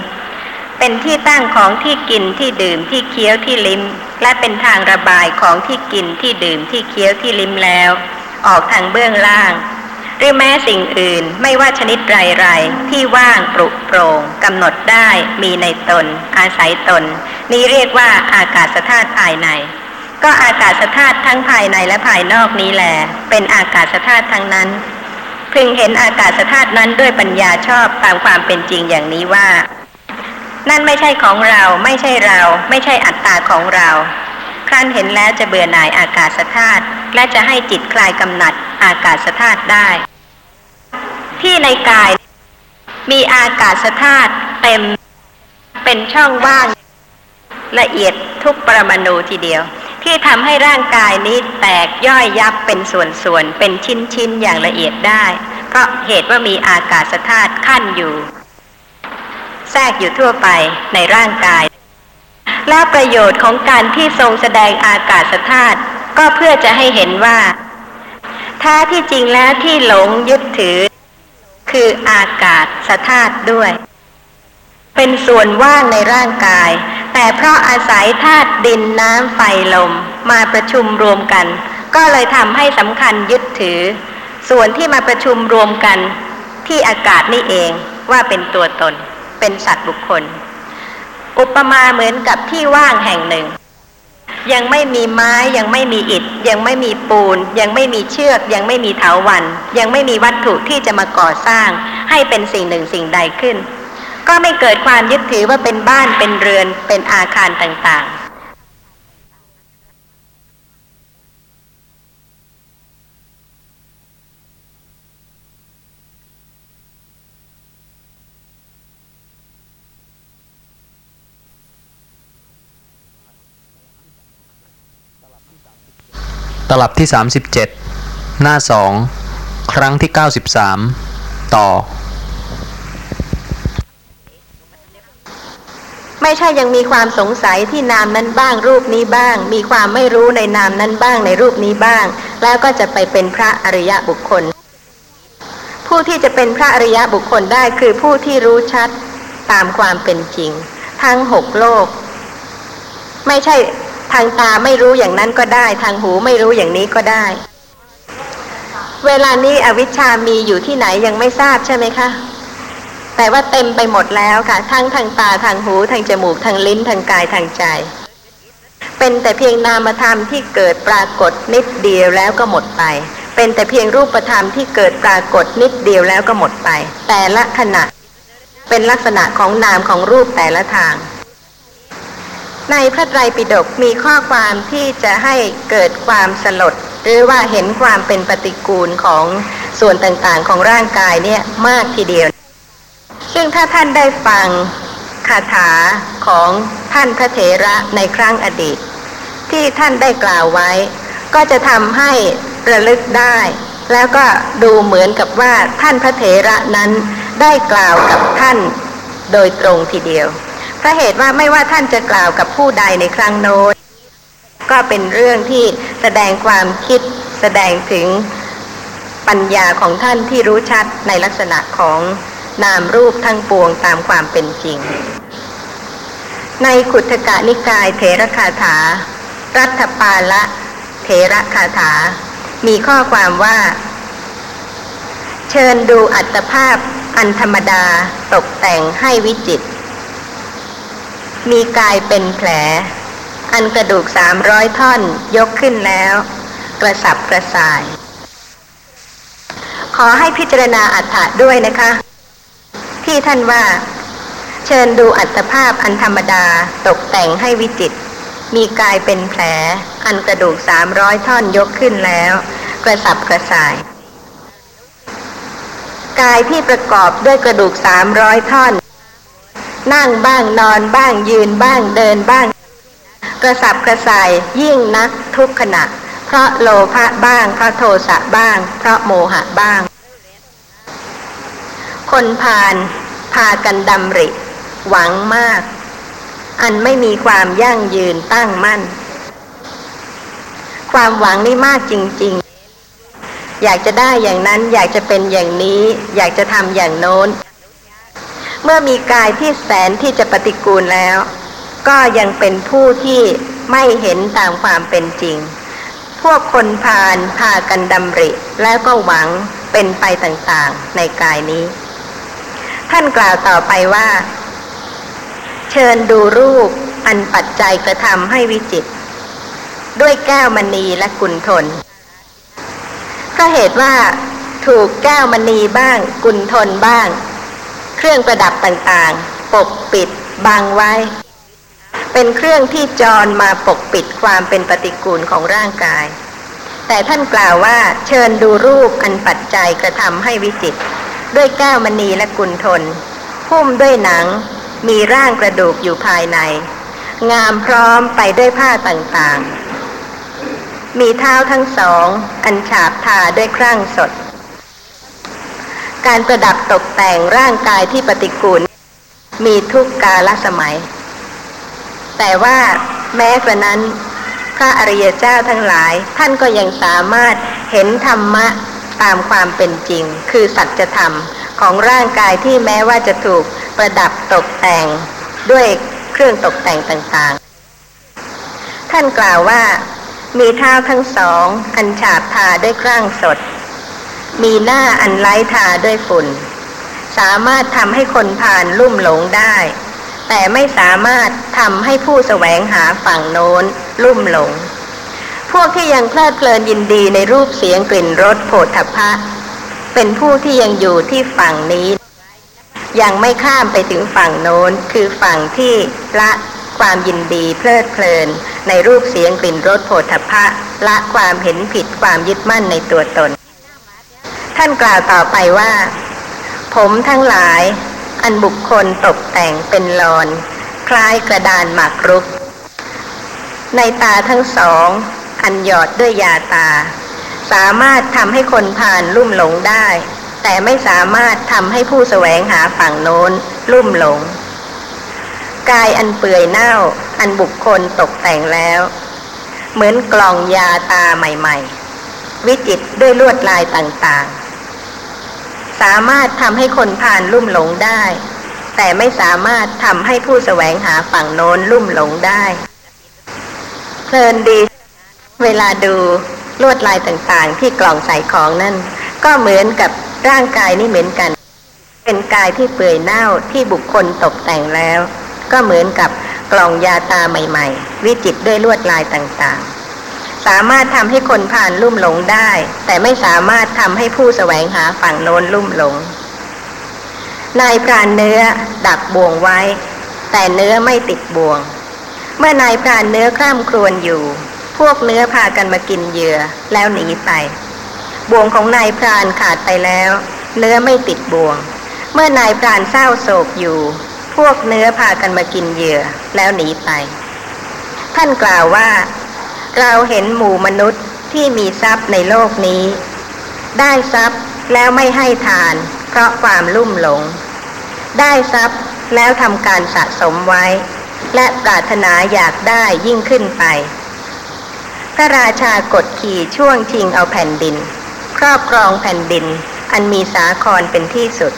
เป็นที่ตั้งของที่กินที่ดื่มที่เคี้ยวที่ลิ้ม และเป็นทางระบายของที่กินที่ดื่มที่เคี้ยวที่ลิ้มแล้ว ออกทางเบื้องล่าง หรือแม้สิ่งอื่นไม่ว่าชนิดไรๆที่ว่างปรุโปร่งกำหนดได้มีในตน อาศัยตน นี้เรียกว่าอากาศธาตุภายใน ก็อากาศธาตุทั้งภายในและภายนอกนี้แหละเป็นอากาศธาตุทั้งนั้นพึงเห็นอากาศธาตุนั้นด้วยปัญญาชอบตามความเป็นจริงอย่างนี้ว่า นั่นไม่ใช่ของเรา ไม่ใช่เรา ไม่ใช่อัตตาของเรา ครั้นเห็นแล้วจะเบื่อหน่ายอากาศธาตุและจะให้จิตคลายกำหนัดอากาศธาตุได้ ที่ในกาย มีอากาศธาตุเต็ม เป็นช่องว่าง ละเอียดทุกปรมาณูทีเดียว ที่ทำให้ร่างกายนี้แตกย่อยยับเป็นส่วนๆเป็นชิ้นๆอย่างละเอียดได้ เพราะเหตุว่ามีอากาศธาตุขั้นอยู่ แทรกอยู่ทั่วไปในร่างกาย และประโยชน์ของการที่ทรงแสดงอากาศธาตุก็เพื่อจะให้เห็นว่าแท้ที่จริงแล้วที่หลงยึดถือ คืออากาศธาตุด้วย เป็นส่วนว่างในร่างกาย แต่เพราะอาศัยธาตุดินน้ำไฟลมมาประชุมรวมกัน ก็เลยทำให้สำคัญยึดถือ ส่วนที่มาประชุมรวมกันที่อากาศนี่เองว่าเป็นตัวตน เป็นสัตว์บุคคล อุปมาเหมือนกับที่ว่างแห่งหนึ่ง ยังไม่มีไม้ยังไม่มีอิฐ ยังไม่มีปูน ยังไม่มีเชือก ยังไม่มีเถาวัน ยังไม่มีวัตถุที่จะมาก่อสร้าง ให้เป็นสิ่งหนึ่งสิ่งใดขึ้น ก็ไม่เกิดความยึดถือว่าเป็นบ้านเป็นเรือนเป็นอาคารต่างๆ ตลับที่ 37 หน้า 2 ครั้งที่ 93 ต่อ ไม่ใช่ยังมีความสงสัยที่นามนั้นบ้างรูปนี้บ้าง มีความไม่รู้ในนามนั้นบ้างในรูปนี้บ้าง แล้วก็จะไปเป็นพระอริยะบุคคล ผู้ที่จะเป็นพระอริยะบุคคลได้คือผู้ที่รู้ชัดตามความเป็นจริง ทั้งหกโลก ไม่ใช่ ทางตาไม่รู้อย่างนั้นก็ได้ ทางหูไม่รู้อย่างนี้ก็ได้ เวลานี้อวิชชามีอยู่ที่ไหนยังไม่ทราบใช่ไหมคะ แต่ว่าเต็มไปหมดแล้วค่ะ ทั้งทางตาทางหูทางจมูกทางลิ้นทางกายทางใจ เป็นแต่เพียงนามธรรมที่เกิดปรากฏนิดเดียวแล้วก็หมดไป เป็นแต่เพียงรูปธรรมที่เกิดปรากฏนิดเดียวแล้วก็หมดไป แต่ละขณะเป็นลักษณะของนามของรูปแต่ละทาง ในพระไตรปิฎกมีข้อความที่จะให้เกิดความสลด หรือว่าเห็นความเป็นปฏิกูลของส่วนต่างๆของร่างกายเนี่ยมากทีเดียว ซึ่งถ้าท่านได้ฟังคาถาของท่านพระเถระในครั้งอดีต ที่ท่านได้กล่าวไว้ ก็จะทำให้ระลึกได้ แล้วก็ดูเหมือนกับว่าท่านพระเถระนั้นได้กล่าวกับท่านโดยตรงทีเดียว ราะเหตุว่าไม่ว่าท่านจะกล่าวกับผู้ใดในครั้งโน้นก็เป็นเรื่องที่แสดงความคิดแสดงถึงปัญญาของท่านที่รู้ชัดในลักษณะของนามรูปทั้งปวงตามความเป็นจริง ในขุทกะนิกายเถรคาถา รัฐปาละเถรคาถา มีข้อความว่า เชิญดูอัตภาพอันธรรมดาตกแต่งให้วิจิตร มีกายเป็นแผล อันกระดูกสามร้อยท่อนยกขึ้นแล้ว กระสับกระส่าย ขอให้พิจารณาอัฏฐะด้วยนะคะ ที่ท่านว่า เชิญดูอัตภาพอันธรรมดาตกแต่งให้วิจิต มีกายเป็นแผล อันกระดูกสามร้อยท่อนยกขึ้นแล้ว กระสับกระส่ายกายที่ประกอบด้วยกระดูกสามร้อยท่อน นั่งบ้างนอนบ้างยืนบ้างเดินบ้าง กระสับกระส่ายยิ่งนักทุกขณะ เพราะโลภะบ้าง เพราะโทสะบ้าง เพราะโมหะบ้าง คนพาลพากันดำริ หวังมาก อันไม่มีความยั่งยืนตั้งมั่น ความหวังนี่มากจริง ๆ อยากจะได้อย่างนั้นอยากจะเป็นอย่างนี้ อยากจะทำอย่างโน้น เมื่อมีกายที่แสนที่จะปฏิกูลแล้ว ก็ยังเป็นผู้ที่ไม่เห็นตามความเป็นจริง พวกคนพาลพากันดำริ แล้วก็หวังเป็นไปต่างๆในกายนี้ ท่านกล่าวต่อไปว่า เชิญดูรูปอันปัจจัยกระทำให้วิจิต ด้วยแก้วมณีและกุลทน ก็เหตุว่าถูกแก้วมณีบ้าง กุลทนบ้าง เครื่องประดับต่างๆ ปกปิดบังไว้ เป็นเครื่องที่จรมาปกปิดความเป็นปฏิกูลของร่างกาย แต่ท่านกล่าวว่าเชิญดูรูปอันปัจจัยกระทำให้วิจิต ด้วยแก้วมณีและกุลทนหุ้มด้วยหนัง มีร่างกระดูกอยู่ภายใน งามพร้อมไปด้วยผ้าต่างๆ มีเท้าทั้งสอง อันฉาบทาด้วยครั่งสด การประดับตกแต่งร่างกายที่ปฏิกูล มีทุกกาลสมัย แต่ว่าแม้กระนั้น พระอริยเจ้าทั้งหลาย ท่านก็ยังสามารถเห็นธรรมะตามความเป็นจริง คือสัจธรรมของร่างกายที่แม้ว่าจะถูกประดับตกแต่งด้วยเครื่องตกแต่งต่างๆ ท่านกล่าวว่ามีเท้าทั้งสอง อันฉาบทาด้วยครั่งสด มีหน้าอันไร้ทาด้วยฝุ่น สามารถทำให้คนผ่านลุ่มหลงได้ แต่ไม่สามารถทำให้ผู้แสวงหาฝั่งโน้น ลุ่มหลง พวกที่ยังเพลิดเพลินยินดีในรูปเสียงกลิ่นรสโผฏฐัพพะ เป็นผู้ที่ยังอยู่ที่ฝั่งนี้ ยังไม่ข้ามไปถึงฝั่งโน้น คือฝั่งที่ละความยินดีเพลิดเพลิน ในรูปเสียงกลิ่นรสโผฏฐัพพะ ละความเห็นผิดความยึดมั่นในตัวตน ท่านกล่าวต่อไปว่า ผมทั้งหลาย อันบุคคลตกแต่งเป็นลอน คล้ายกระดานหมากรุก ในตาทั้งสอง อันหยอดด้วยยาตา สามารถทำให้คนผ่านลุ่มหลงได้ แต่ไม่สามารถทำให้ผู้แสวงหาฝั่งโน้น ลุ่มหลง กายอันเปื่อยเน่า อันบุคคลตกแต่งแล้ว เหมือนกล่องยาตาใหม่ ๆวิจิตด้วยลวดลายต่างๆ สามารถทำให้คนผ่านลุ่มหลงได้ แต่ไม่สามารถทำให้ผู้แสวงหาฝั่งโน้นลุ่มหลงได้ เพลินดี เวลาดูลวดลายต่างๆ ที่กล่องใส่ของนั่น ก็เหมือนกับร่างกายนี่เหมือนกัน เป็นกายที่เปื่อยเน่าที่บุคคลตกแต่งแล้ว ก็เหมือนกับกล่องยาตาใหม่ ๆ วิจิตด้วยลวดลายต่างๆ สามารถทำให้คนผ่านลุ่มหลงได้ แต่ไม่สามารถทำให้ผู้แสวงหาฝั่งโน้นลุ่มหลง นายพรานเนื้อดักบ่วงไว้ แต่เนื้อไม่ติดบ่วง เมื่อนายพรานเนื้อคร่ำครวญอยู่ พวกเนื้อพากันมากินเหยื่อแล้วหนีไป บ่วงของนายพรานขาดไปแล้ว เนื้อไม่ติดบ่วง เมื่อนายพรานเศร้าโศกอยู่ พวกเนื้อพากันมากินเหยื่อแล้วหนีไป ท่านกล่าวว่า เราเห็นหมู่มนุษย์ที่มีทรัพย์ในโลกนี้ ได้ทรัพย์แล้วไม่ให้ทาน เพราะความลุ่มหลง ได้ทรัพย์แล้วทำการสะสมไว้ และปรารถนาอยากได้ยิ่งขึ้นไป พระราชากดขี่ช่วงชิงเอาแผ่นดิน ครอบครองแผ่นดิน อันมีสาครเป็นที่สุด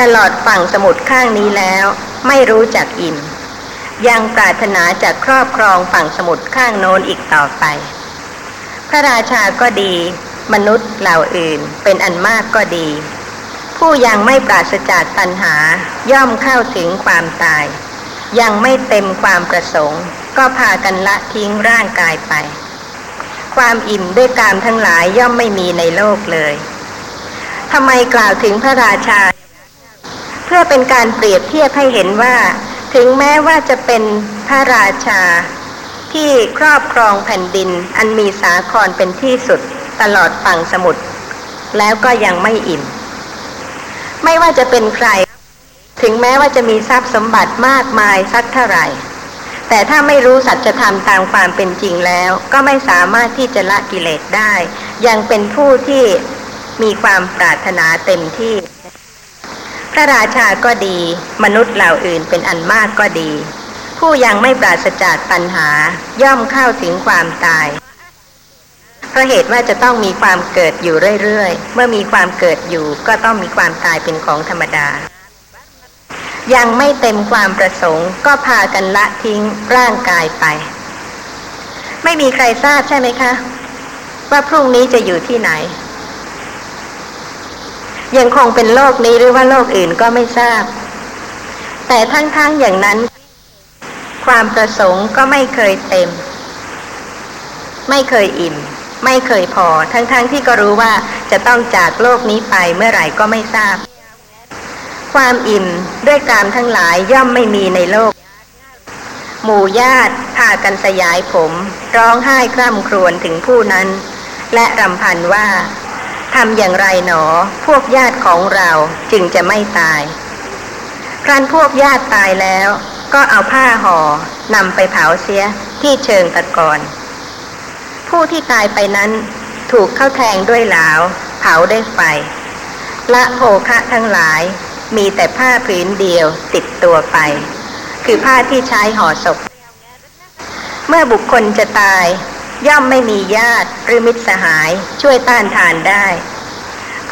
ตลอดฝั่งสมุทรข้างนี้แล้ว ไม่รู้จักอิ่ม ยังปรารถนาจะครอบครองฝั่งสมุทรข้างโน้นอีกต่อไป พระราชาก็ดี มนุษย์เหล่าอื่นเป็นอันมากก็ดี ผู้ยังไม่ปราศจากตัณหาย่อมเข้าถึงความตาย ยังไม่เต็มความประสงค์ ก็พากันละทิ้งร่างกายไป ความอิ่มด้วยกามทั้งหลายย่อมไม่มีในโลกเลยทำไมกล่าวถึงพระราชา เพื่อเป็นการเปรียบเทียบให้เห็นว่า ถึงแม้ว่าจะเป็นพระราชา ที่ครอบครองแผ่นดินอันมีสาครเป็นที่สุดตลอดฝั่งสมุทรแล้วก็ยังไม่อิ่ม ไม่ว่าจะเป็นใคร ถึงแม้ว่าจะมีทรัพย์สมบัติมากมายสักเท่าไหร่ แต่ถ้าไม่รู้สัจธรรมตามความเป็นจริงแล้ว ก็ไม่สามารถที่จะละกิเลสได้ ยังเป็นผู้ที่มีความปรารถนาเต็มที่ พระราชาก็ดี มนุษย์เหล่าอื่นเป็นอันมากก็ดี ผู้ยังไม่ปราศจากปัญหาย่อมเข้าถึงความตายเพราะเหตุว่าจะต้องมีความเกิดอยู่เรื่อยๆ เมื่อมีความเกิดอยู่ก็ต้องมีความตายเป็นของธรรมดา ยังไม่เต็มความประสงค์ก็พากันละทิ้งร่างกายไป ไม่มีใครทราบใช่ไหมคะ ว่าพรุ่งนี้จะอยู่ที่ไหน ยังคงเป็นโลกนี้หรือว่าโลกอื่นก็ไม่ทราบ แต่ทั้งๆอย่างนั้น ความประสงค์ก็ไม่เคยเต็ม ไม่เคยอิ่ม ไม่เคยพอ ทั้งๆทที่ก็รู้ว่าจะต้องจากโลกนี้ไปเมื่อไหร่ก็ไม่ทราบ ความอิ่มด้วยกามทั้งหลายย่อมไม่มีในโลก หมู่ญาติพากันสยายผม ร้องไห้คร่ำครวญถึงผู้นั้น และรำพันว่า ทำอย่างไรหนอ พวกญาติของเราจึงจะไม่ตาย ครั้นพวกญาติตายแล้ว ก็เอาผ้าห่อนำไปเผาเสียที่เชิงตะกอนผู้ที่ตายไปนั้นถูกเข้าแทงด้วยเหลาเผาด้วยไฟละโภคะทั้งหลายมีแต่ผ้าผืนเดียวติดตัวไป คือผ้าที่ใช้ห่อศพ เมื่อบุคคลจะตาย ย่อมไม่มีญาติหรือมิตรสหายช่วยต้านทานได้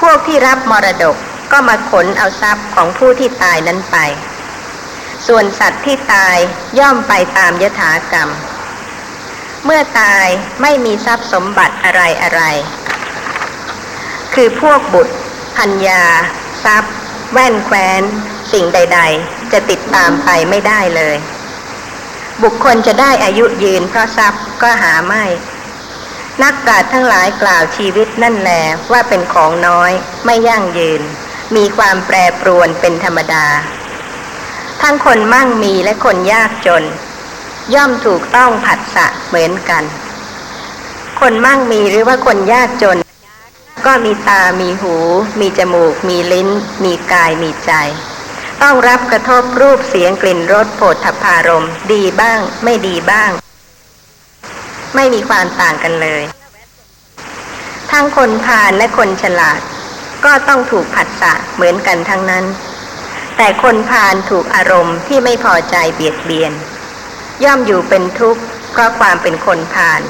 พวกที่รับมรดกก็มาขนเอาทรัพย์ของผู้ที่ตายนั้นไป ส่วนสัตว์ที่ตายย่อมไปตามยถากรรม เมื่อตายไม่มีทรัพย์สมบัติอะไรอะไร คือพวกบุตรพัญญา ทรัพย์ แว่นแคว้น สิ่งใด ๆ จะติดตามไปไม่ได้เลย บุคคลจะได้อายุยืนเพราะทรัพย์ก็หาไม่ นักปราชญ์ทั้งหลายกล่าวชีวิตนั่นแหลว่าเป็นของน้อยไม่ยั่งยืน มีความแปรปรวนเป็นธรรมดา ทั้งคนมั่งมีและคนยากจน ย่อมถูกต้องผัสสะเหมือนกัน คนมั่งมีหรือว่าคนยากจน ก็มีตามีหู มีจมูก มีลิ้น มีกายมีใจ ต้องรับกระทบรูปเสียงกลิ่นรสโผฏฐพารม ดีบ้าง ไม่ดีบ้าง ไม่มีความต่างกันเลย ทั้งคนพาลและคนฉลาด ก็ต้องถูกผัสสะเหมือนกันทั้งนั้น แต่คนพาลถูกอารมณ์ที่ไม่พอใจเบียดเบียน ย่อมอยู่เป็นทุกข์เพราะความเป็นคนพาล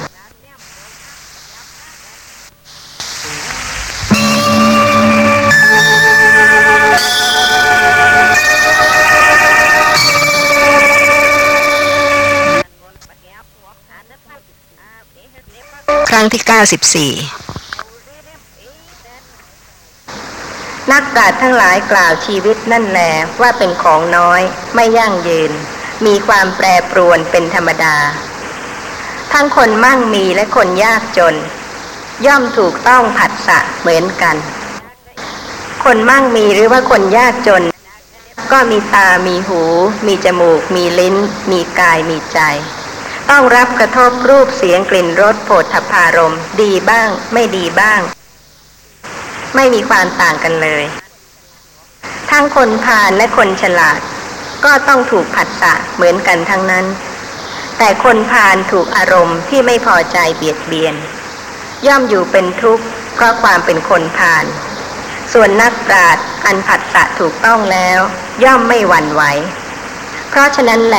ครั้งที่ 94 นักปราชญ์ทั้งหลายกล่าวชีวิตนั่นแลว่าเป็นของน้อยไม่ยั่งยืน มีความแปรปรวนเป็นธรรมดา ทั้งคนมั่งมีและคนยากจน ย่อมถูกต้องผัสสะเหมือนกัน คนมั่งมีหรือว่าคนยากจน ก็มีตามีหู มีจมูก มีลิ้น มีกายมีใจ ต้องรับกระทบรูปเสียงกลิ่นรสโผฏฐพารม ดีบ้าง ไม่ดีบ้าง ไม่มีความต่างกันเลย ทั้งคนพาลและคนฉลาด ก็ต้องถูกผัสสะเหมือนกันทั้งนั้น แต่คนพาลถูกอารมณ์ที่ไม่พอใจเบียดเบียน ย่อมอยู่เป็นทุกข์เพราะความเป็นคนพาลส่วนนักปราชญ์อันผัสสะถูกต้องแล้ว ย่อมไม่หวั่นไหว เพราะฉะนั้นแหล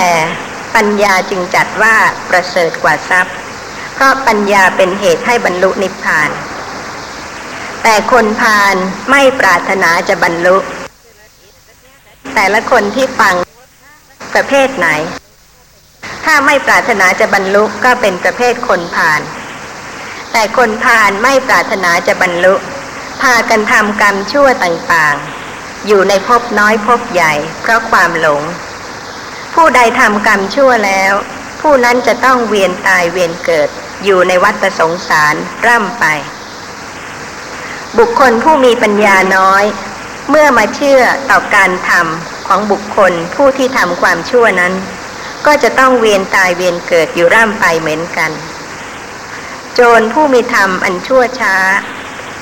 ปัญญาจึงจัดว่าประเสริฐกว่าทรัพย์ เพราะปัญญาเป็นเหตุให้บรรลุนิพพาน แต่คนพาลไม่ปรารถนาจะบรรลุ แต่ละคนที่ฟังประเภทไหน ถ้าไม่ปรารถนาจะบรรลุก็เป็นประเภทคนพาลแต่คนพาลไม่ปรารถนาจะบรรลุ พากันทำกรรมชั่วต่างๆ อยู่ในภพน้อยภพใหญ่เพราะความหลง ผู้ใดทำกรรมชั่วแล้ว ผู้นั้นจะต้องเวียนตายเวียนเกิด อยู่ในวัฏสงสารร่ำไป บุคคลผู้มีปัญญาน้อย เมื่อมาเชื่อต่อการทำของบุคคลผู้ที่ทำความชั่วนั้น ก็จะต้องเวียนตายเวียนเกิดอยู่ร่ำไปเหมือนกัน โจรผู้มีธรรมอันชั่วช้า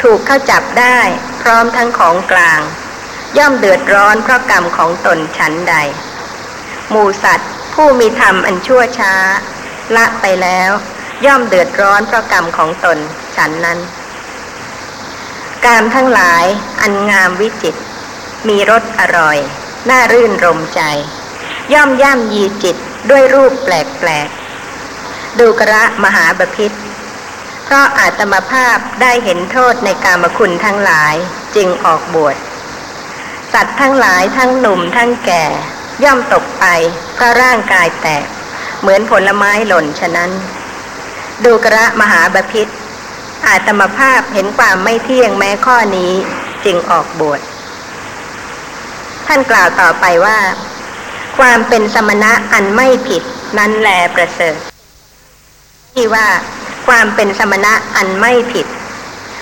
ถูกเข้าจับได้พร้อมทั้งของกลาง ย่อมเดือดร้อนเพราะกรรมของตนฉันใด หมูสัตว์ ผู้มีธรรมอันชั่วช้า ละไปแล้ว ย่อมเดือดร้อนเพราะกรรมของตนฉันนั้น การทั้งหลายอันงามวิจิต มีรสอร่อย น่ารื่นรมใจ ย่อมย่ำยีจิตด้วยรูปแปลกๆ ดูกระมหาบพิษเพราะอาตมาภาพได้เห็นโทษในกามคุณทั้งหลายจึงออกบวช สัตว์ทั้งหลายทั้งหนุ่มทั้งแก่ ย่อมตกไปเพราะร่างกายแตก เหมือนผลไม้หล่นฉะนั้น ดูกระมหาบพิษอาตมภาพเห็นความไม่เที่ยงแม้ข้อนี้จึงออกบวชท่านกล่าวต่อไปว่า ความเป็นสมณะอันไม่ผิดนั้นแลประเสริฐ ที่ว่าความเป็นสมณะอันไม่ผิด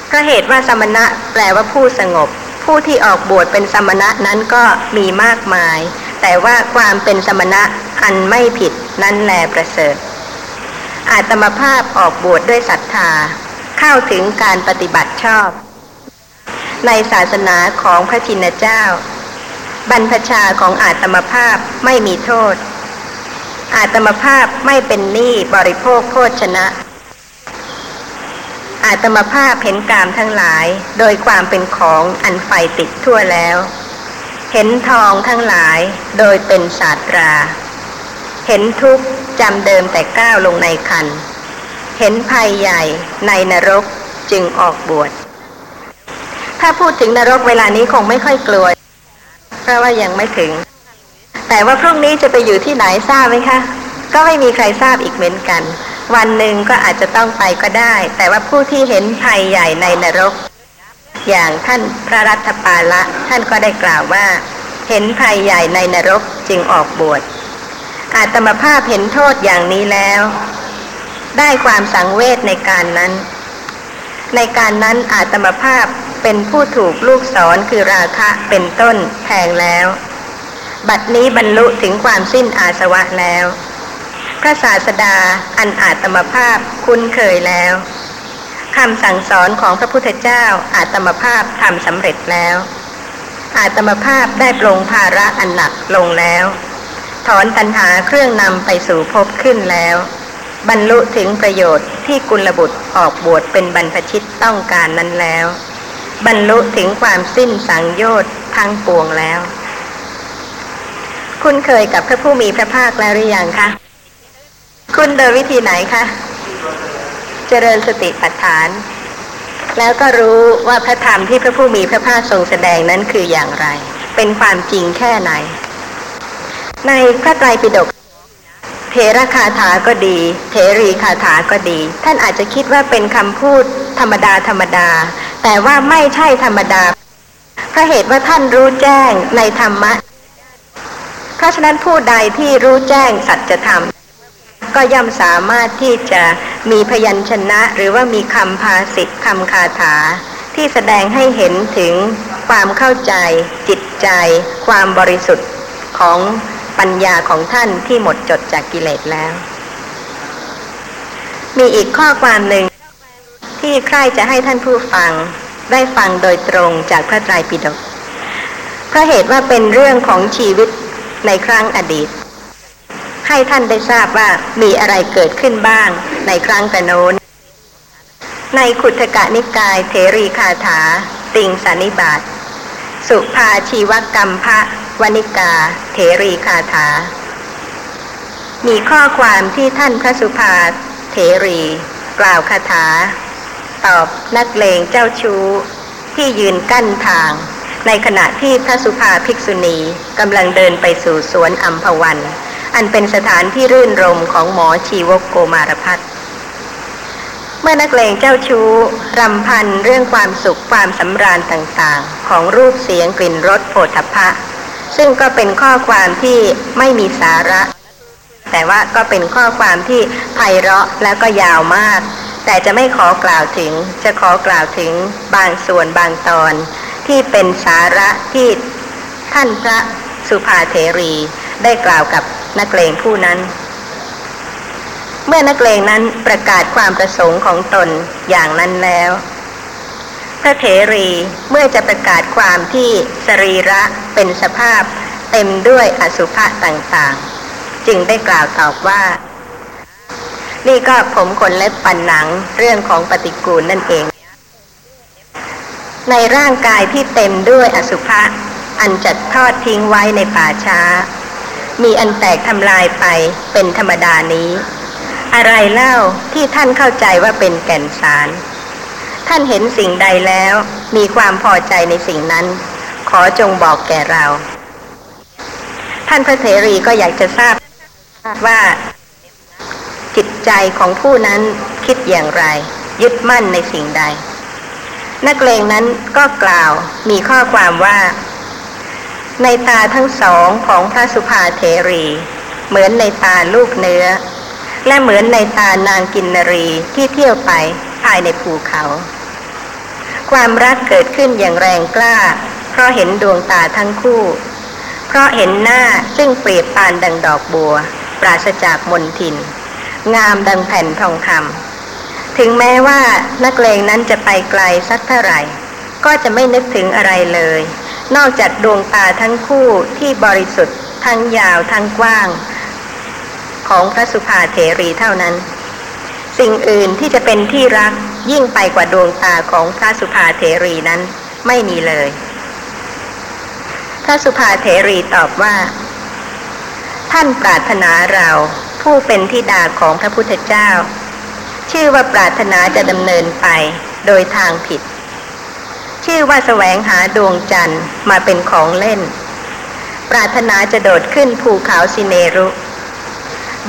เพราะเหตุว่าสมณะแปลว่าผู้สงบ ผู้ที่ออกบวชเป็นสมณะนั้นก็มีมากมาย แต่ว่าความเป็นสมณะอันไม่ผิดนั้นแลประเสริฐ อาตมาภาพออกบวชดด้วยศรัทธา เข้าถึงการปฏิบัติชอบ ในศาสนาของพระชินเจ้า บรรพชาของอาตมาภาพไม่มีโทษ อาตมาภาพไม่เป็นหนี้บริโภคโภชนะ อาตมาภาพเห็นกามทั้งหลายโดยความเป็นของอันไฟติดทั่วแล้ว เห็นทองทั้งหลายโดยเป็นศาสตรา เห็นทุกข์จำเดิมแต่ก้าวลงในคัน เห็นภัยใหญ่ในนรกจึงออกบวช ถ้าพูดถึงนรกเวลานี้คงไม่ค่อยกลัว เพราะว่ายังไม่ถึง แต่ว่าพรุ่งนี้จะไปอยู่ที่ไหนทราบไหมคะ ก็ไม่มีใครทราบอีกเหมือนกัน วันหนึ่งก็อาจจะต้องไปก็ได้ แต่ว่าผู้ที่เห็นภัยใหญ่ในนรก อย่างท่านพระรัตปาละท่านก็ได้กล่าวว่า เห็นภัยใหญ่ในนรกจึงออกบวชอาตมภาพเห็นโทษอย่างนี้แล้ว ได้ความสังเวชในการนั้น ในการนั้นอาตมภาพเป็นผู้ถูกลูกศรคือราคะเป็นต้นแทงแล้ว บัดนี้บรรลุถึงความสิ้นอาสวะแล้ว พระศาสดาอันอาตมภาพคุ้นเคยแล้ว คำสั่งสอนของพระพุทธเจ้าอาตมภาพทำสำเร็จแล้ว อาตมภาพได้ปรงภาระอันหนักลงแล้ว ถอนตัณหาเครื่องนำไปสู่ภพขึ้นแล้ว บรรลุถึงประโยชน์ที่กุลบุตรออกบวชเป็นบรรพชิตต้องการนั้นแล้ว บรรลุถึงความสิ้นสังโยชน์ทั้งปวงแล้ว คุณเคยกับพระผู้มีพระภาคแล้วหรือยังคะ คุณโดยวิธีไหนคะ เจริญสติปัฏฐาน แล้วก็รู้ว่าพระธรรมที่พระผู้มีพระภาคทรงแสดงนั้นคืออย่างไร เป็นความจริงแค่ไหน ในพระไตรปิฎกเทระคาถาก็ดี เทรีคาถาก็ดี ท่านอาจจะคิดว่าเป็นคำพูดธรรมดาธรรมดา แต่ว่าไม่ใช่ธรรมดาเพราะเหตุว่าท่านรู้แจ้งในธรรมะ เพราะฉะนั้นผู้ใดที่รู้แจ้งสัจธรรม ก็ย่อมสามารถที่จะมีพยัญชนะ หรือว่ามีคำภาษิตคำคาถา ที่แสดงให้เห็นถึงความเข้าใจ จิตใจ ความบริสุทธิ์ของปัญญาของท่านที่หมดจดจากกิเลสแล้ว มีอีกข้อความหนึ่ง ที่ใครจะให้ท่านผู้ฟังได้ฟังโดยตรงจากพระไตรปิฎกเพราะเหตุว่าเป็นเรื่องของชีวิตในครั้งอดีต ให้ท่านได้ทราบว่ามีอะไรเกิดขึ้นบ้างในครั้งแต่โน้น ในขุทกะนิกายเทรีคาถา ติงสานิบาตสุภาชีวกรรมพระวนิกา เทรีคาถา มีข้อความที่ท่านพระสุภาเทรี กล่าวคาถา ตอบนักเลงเจ้าชู้ ที่ยืนกั้นทาง ในขณะที่พระสุภาภิกษุณีกำลังเดินไปสู่สวนอัมพวัน อันเป็นสถานที่รื่นรมของหมอชีวกโกมารพัฒน์เมื่อนักเลงเจ้าชู้รำพันเรื่องความสุขความสำราญต่างๆ ของรูปเสียงกลิ่นรสโผฏฐัพพะซึ่งก็เป็นข้อความที่ไม่มีสาระ แต่ว่าก็เป็นข้อความที่ไพเราะและก็ยาวมาก แต่จะไม่ขอกล่าวถึง จะขอกล่าวถึงบางส่วนบางตอน ที่เป็นสาระที่ท่านพระ สุภาเทรีได้กล่าวกับนักเลงผู้นั้น เมื่อนักเลงนั้นประกาศความประสงค์ของตนอย่างนั้นแล้ว พระเถรีเมื่อจะประกาศความที่สรีระเป็นสภาพเต็มด้วยอสุภะต่างๆ จึงได้กล่าวตอบว่า นี่ก็ผมขนเล็บปันหนังเรื่องของปฏิกูลนั่นเอง ในร่างกายที่เต็มด้วยอสุภะ อันจัดทอดทิ้งไว้ในป่าช้า มีอันแตกทำลายไปเป็นธรรมดานี้ อะไรเล่าที่ท่านเข้าใจว่าเป็นแก่นสาร ท่านเห็นสิ่งใดแล้ว มีความพอใจในสิ่งนั้น ขอจงบอกแก่เรา ท่านพระเถรีก็อยากจะทราบว่าจิตใจของผู้นั้นคิดอย่างไร ยึดมั่นในสิ่งใด นักเลงนั้นก็กล่าวมีข้อความว่า ในตาทั้งสองของพระสุภาเทรี เหมือนในตาลูกเนื้อ และเหมือนในตานางกินนรีที่เที่ยวไปภายในภูเขา ความรักเกิดขึ้นอย่างแรงกล้า เพราะเห็นดวงตาทั้งคู่ เพราะเห็นหน้าซึ่งเปรียบปานดังดอกบัว ปราศจากมนทิน งามดังแผ่นทองคำถึงแม้ว่านักเลงนั้นจะไปไกลสักเท่าไหร่ ก็จะไม่นึกถึงอะไรเลย นอกจากดวงตาทั้งคู่ที่บริสุทธิ์ทั้งยาวทั้งกว้าง ของพระสุภาเถรีเท่านั้น สิ่งอื่นที่จะเป็นที่รักยิ่งไปกว่าดวงตาของพระสุภาเถรีนั้นไม่มีเลย พระสุภาเถรีตอบว่า ท่านปรารถนาเราผู้เป็นธิดาของพระพุทธเจ้า ชื่อว่าปรารถนาจะดำเนินไปโดยทางผิด ชื่อว่าแสวงหาดวงจันทร์มาเป็นของเล่น ปรารถนาจะโดดขึ้นภูเขาสิเนรุ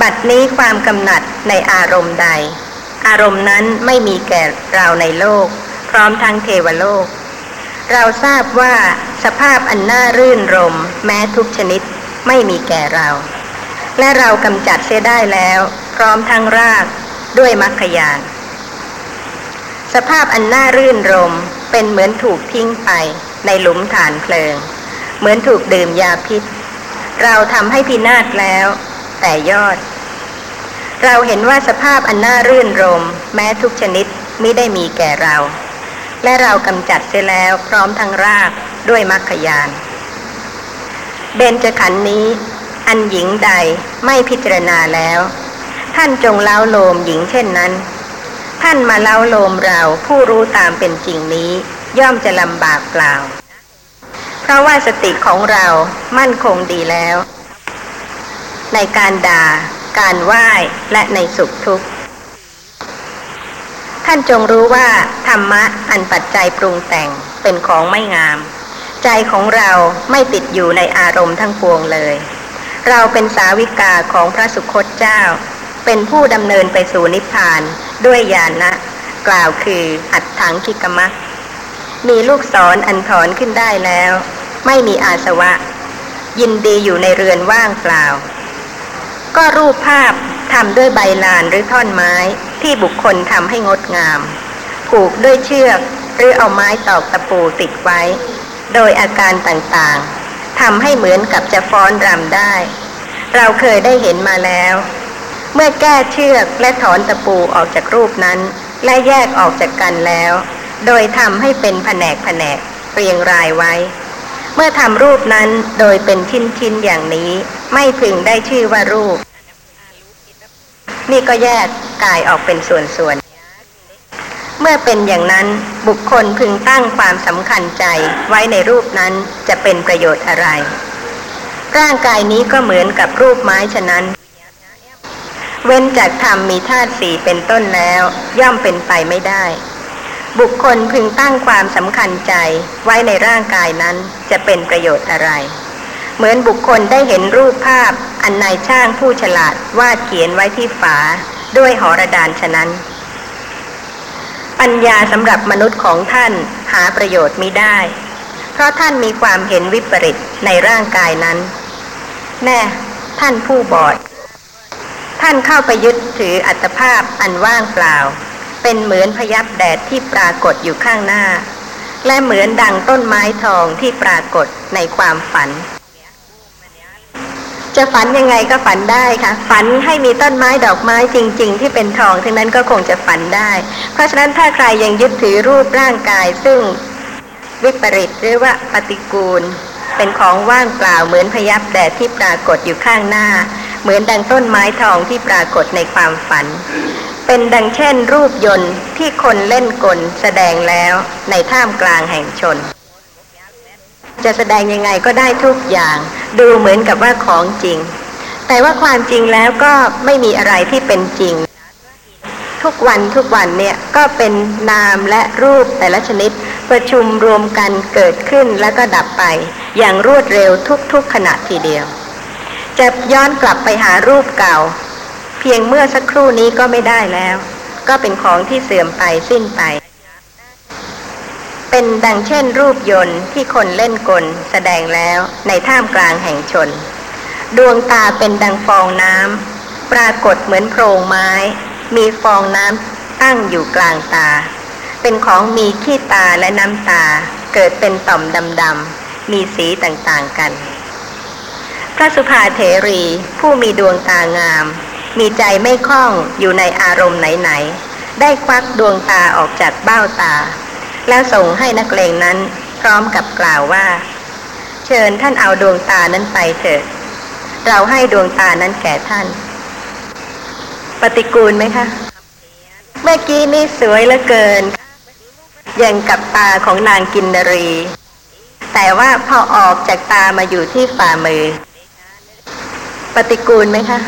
บัดนี้ความกำหนัดในอารมณ์ใด อารมณ์นั้นไม่มีแก่เราในโลก พร้อมทั้งเทวโลก เราทราบว่าสภาพอันน่ารื่นรม แม้ทุกชนิดไม่มีแก่เรา และเรากำจัดเสียได้แล้ว พร้อมทั้งรากด้วยมรรคยานสภาพอันน่ารื่นรม เป็นเหมือนถูกทิ้งไปในหลุมฐานเพลิง เหมือนถูกดื่มยาพิษ เราทำให้พินาศแล้ว แต่ยอด เราเห็นว่าสภาพอันน่ารื่นรม แม้ทุกชนิดไมิได้มีแก่เรา และเรากำจัดเสียแล้วพร้อมทั้งรากด้วยมรรคยาน เบญจขันธ์นี้ อันหญิงใดไม่พิจารณาแล้ว ท่านจงเล้าโลมหญิงเช่นนั้น ท่านมาเล้าโลมเราผู้รู้ตามเป็นจริงนี้ ย่อมจะลำบากเปล่า เพราะว่าสติของเรามั่นคงดีแล้ว ในการด่า การไหว้และในสุขทุกข์ท่านจงรู้ว่าธรรมะอันปัจจัยปรุงแต่งเป็นของไม่งาม ใจของเราไม่ติดอยู่ในอารมณ์ทั้งปวงเลย เราเป็นสาวิกาของพระสุคตเจ้า เป็นผู้ดำเนินไปสู่นิพพาน ด้วยญาณนะกล่าวคืออัดถังคิกมักมีลูกศรออันถอนขึ้นได้แล้ว ไม่มีอาสวะ ยินดีอยู่ในเรือนว่างเปล่า ก็รูปภาพทำด้วยใบลานหรือท่อนไม้ที่บุคคลทำให้งดงาม ผูกด้วยเชือกหรือเอาไม้ตอกตะปูติดไว้ โดยอาการต่างๆทำให้เหมือนกับจะฟ้อนรำได้ เราเคยได้เห็นมาแล้ว เมื่อแก้เชือกและถอนตะปูออกจากรูปนั้น และแยกออกจากกันแล้ว โดยทำให้เป็นแผนกแผนกเรียงรายไว้ เมื่อทำรูปนั้นโดยเป็นชิ้นๆอย่างนี้ ไม่พึงได้ชื่อว่ารูป นี่ก็แยกกายออกเป็นส่วนๆเมื่อเป็นอย่างนั้นบุคคลพึงตั้งความสำคัญใจไว้ในรูปนั้นจะเป็นประโยชน์อะไร ร่างกายนี้ก็เหมือนกับรูปไม้ฉะนั้น เว้นจากธรรมมีธาตุสี่เป็นต้นแล้ว ย่อมเป็นไปไม่ได้ บุคคลพึงตั้งความสำคัญใจไว้ในร่างกายนั้นจะเป็นประโยชน์อะไร เหมือนบุคคลได้เห็นรูปภาพอันนายช่างผู้ฉลาดวาดเขียนไว้ที่ฝาด้วยหอระดานฉะนั้น ปัญญาสำหรับมนุษย์ของท่านหาประโยชน์มิได้ เพราะท่านมีความเห็นวิปริตในร่างกายนั้น แน่ท่านผู้บอด ท่านเข้าไปยึดถืออัตภาพอันว่างเปล่า เป็นเหมือนพยับแดดที่ปรากฏอยู่ข้างหน้า และเหมือนดังต้นไม้ทองที่ปรากฏในความฝัน จะฝันยังไงก็ฝันได้ค่ะ ฝันให้มีต้นไม้ดอกไม้จริง ๆ ที่เป็นทองทั้งนั้นก็คงจะฝันได้ เพราะฉะนั้นถ้าใครยังยึดถือรูปร่างกายซึ่งวิปริตหรือว่าปฏิกูล เป็นของว่างเปล่าเหมือนพยับแดดที่ปรากฏอยู่ข้างหน้า เหมือนดังต้นไม้ทองที่ปรากฏในความฝัน เป็นดังเช่นรูปยนต์ที่คนเล่นกลแสดงแล้วในท่ามกลางแห่งชน จะแสดงยังไงก็ได้ทุกอย่าง ดูเหมือนกับว่าของจริง แต่ว่าความจริงแล้วก็ไม่มีอะไรที่เป็นจริง ทุกวันทุกวันเนี่ยก็เป็นนามและรูปแต่ละชนิดประชุมรวมกันเกิดขึ้นแล้วก็ดับไป อย่างรวดเร็วทุกๆขณะทีเดียว จะย้อนกลับไปหารูปเก่า เพียงเมื่อสักครู่นี้ก็ไม่ได้แล้ว ก็เป็นของที่เสื่อมไปสิ้นไป เป็นดังเช่นรูปยนต์ที่คนเล่นกลแสดงแล้วในท่ามกลางแห่งชน ดวงตาเป็นดังฟองน้ำปรากฏเหมือนโพรงไม้ มีฟองน้ำตั้งอยู่กลางตา เป็นของมีขี้ตาและน้ำตาเกิดเป็นต่อมดำๆมีสีต่างๆกัน พระสุภาเถรี ผู้มีดวงตางาม มีใจไม่คล่องอยู่ในอารมณ์ไหนๆ ได้ควักดวงตาออกจากเบ้าตา แล้วส่งให้นักเลงนั้นพร้อมกับกล่าวว่า เชิญท่านเอาดวงตานั้นไปเถิดเราให้ดวงตานั้นแก่ท่าน ปฏิกูลไหมคะ เมื่อกี้นี่สวยเหลือเกินอย่างกับตาของนางกินนรี แต่ว่าพอออกจากตามาอยู่ที่ฝ่ามือ ปฏิกูลไหมคะ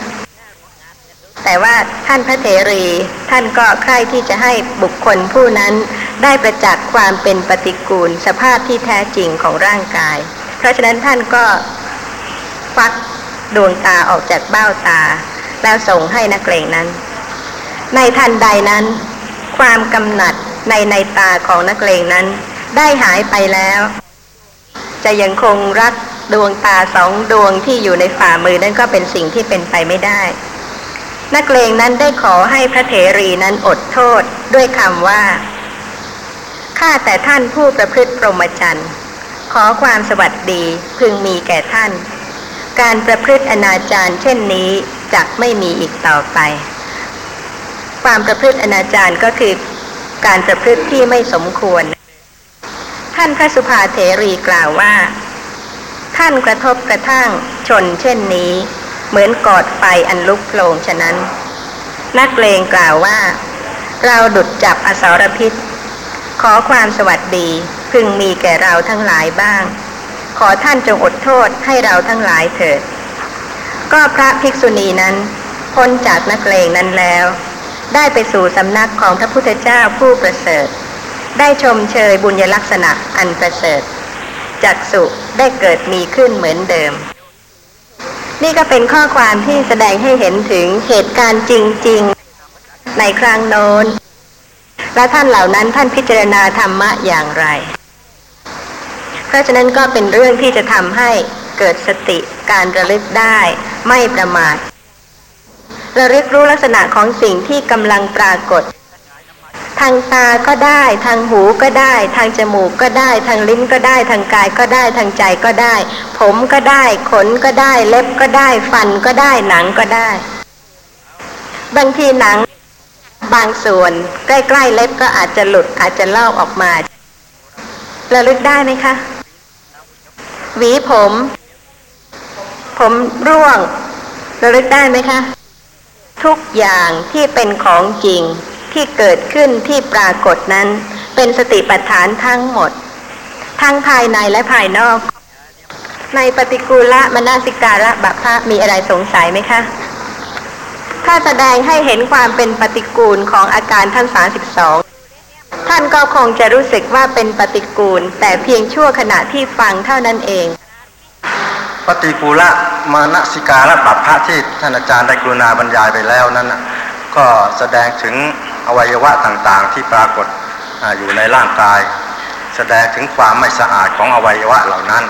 แต่ว่าท่านพระเถรี ท่านก็ใคร่ที่จะให้บุคคลผู้นั้นได้ประจักษ์ความเป็นปฏิกูล สภาพที่แท้จริงของร่างกาย เพราะฉะนั้นท่านก็ฟักดวงตาออกจากเบ้าตา แล้วส่งให้นักเลงนั้น ในทันใดนั้น ความกำหนัดในในตาของนักเลงนั้น ได้หายไปแล้ว จะยังคงรัก ดวงตาสองดวงที่อยู่ในฝ่ามือนั่นก็เป็นสิ่งที่เป็นไปไม่ได้ นักเลงนั้นได้ขอให้พระเถรีนั้นอดโทษด้วยคำว่าข้าแต่ท่านผู้ประพฤติพรหมจรรย์ ขอความสวัสดีพึงมีแก่ท่าน การประพฤติอนาจารเช่นนี้จะไม่มีอีกต่อไป ความประพฤติอนาจารก็คือการประพฤติที่ไม่สมควร ท่านพระสุภาเถรีกล่าวว่า ท่านกระทบกระทั่งชนเช่นนี้ เหมือนกอดไฟอันลุกโผลงฉะนั้น นักเลงกล่าวว่า เราดุดจับอสารพิษ ขอความสวัสดีพึงมีแก่เราทั้งหลายบ้าง ขอท่านจงอดโทษให้เราทั้งหลายเถิด ก็พระภิกษุณีนั้น พ้นจากนักเลงนั้นแล้ว ได้ไปสู่สำนักของพระพุทธเจ้าผู้ประเสริฐ ได้ชมเชยบุญยลักษณะอันประเสริฐ จักสุได้เกิดมีขึ้นเหมือนเดิม นี่ก็เป็นข้อความที่แสดงให้เห็นถึงเหตุการณ์จริง ๆ ในครั้งโน้น และท่านเหล่านั้นท่านพิจารณาธรรมะอย่างไร เพราะฉะนั้นก็เป็นเรื่องที่จะทำให้เกิดสติการระลึกได้ไม่ประมาทระลึกรู้ลักษณะของสิ่งที่กำลังปรากฏ ทางตาก็ได้ ทางหูก็ได้ ทางจมูกก็ได้ ทางลิ้นก็ได้ ทางกายก็ได้ ทางใจก็ได้ ผมก็ได้ ขนก็ได้ เล็บก็ได้ ฟันก็ได้ หนังก็ได้ บางทีหนัง บางส่วน ใกล้ๆเล็บก็อาจจะหลุดอาจจะลอกออกมาระลึกได้ไหมคะหวีผม ผมร่วงระลึกได้ไหมคะ ทุกอย่างที่เป็นของจริง ที่เกิดขึ้นที่ปรากฏนั้น เป็นสติปัฏฐานทั้งหมด ทั้งภายในและภายนอก ในปฏิกูละมนาสิการะบัพพะมีอะไรสงสัยไหมคะ ถ้าแสดงให้เห็นความเป็นปฏิกูลของอาการท่านสาสิบสองท่านก็คงจะรู้สึกว่าเป็นปฏิกูล แต่เพียงชั่วขณะที่ฟังเท่านั้นเอง ปฏิกูละมานสิการะปัปพะที่ท่านอาจารย์ได้กรุณาบรรยายไปแล้วนั้นก็แสดงถึง อวัยวะต่างๆ ที่ปรากฏออยู่ในร่างกาย แสดงถึงความไม่สะอาดของอวัยวะเหล่านั้น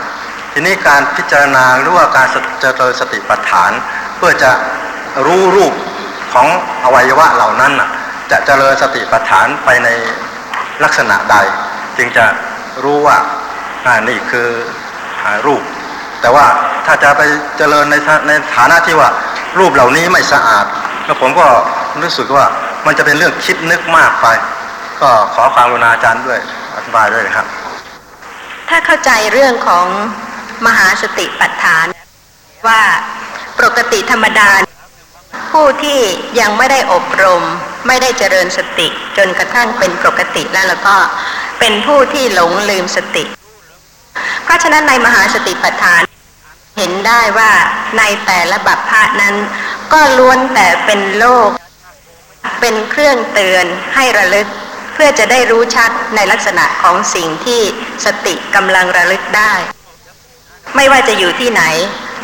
ทีนี้การพิจารณาหรือว่าการเจริญสติปัฏฐาน เพื่อจะรู้รูปของอวัยวะเหล่านั้นจะเจริญสติปัฏฐานไปในลักษณะใด จึงจะรู้ว่านี่คือรูป แต่ว่าถ้าจะไปเจริญในในฐานะที่ว่ารูปเหล่านี้ไม่สะอาด แล้วผมก็รู้สึกว่า มันจะเป็นเรื่องคิดนึกมากไป ก็ขอความกรุณาอาจารย์ด้วยอธิบายด้วยนะครับ ถ้าเข้าใจเรื่องของมหาสติปัฏฐาน ว่าปกติธรรมดา ผู้ที่ยังไม่ได้อบรม ไม่ได้เจริญสติ จนกระทั่งเป็นปกติแล้วแล้วก็เป็นผู้ที่หลงลืมสติ เพราะฉะนั้นในมหาสติปัฏฐานเห็นได้ว่าในแต่ละบัพพะนั้น ก็ล้วนแต่เป็นโลก เป็นเครื่องเตือนให้ระลึก เพื่อจะได้รู้ชัดในลักษณะของสิ่งที่สติกำลังระลึกได้ ไม่ว่าจะอยู่ที่ไหน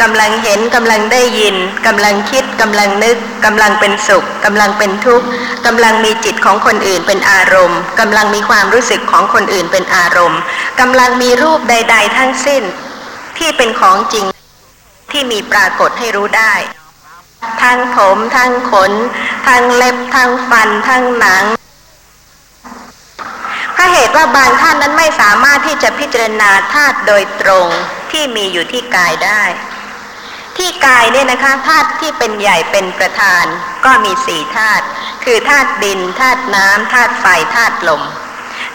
กำลังเห็นกำลังได้ยินกำลังคิดกำลังนึกกำลังเป็นสุขกำลังเป็นทุกข์กำลังมีจิตของคนอื่นเป็นอารมณ์กำลังมีความรู้สึกของคนอื่นเป็นอารมณ์กำลังมีรูปใด ๆ ทั้งสิ้น ที่เป็นของจริงที่มีปรากฏให้รู้ได้ ทั้งผมทั้งขน ทั้งเล็บทั้งฟัน ทั้งหนังเพราะเหตุว่าบางท่านนั้นไม่สามารถที่จะพิจารณาธาตุโดยตรงที่มีอยู่ที่กายได้ ที่กายเนี่ยนะคะธาตุที่เป็นใหญ่เป็นประธาน ก็มีสี่ธาตุคือธาตุดินธาตุน้ำธาตุไฟธาตุลม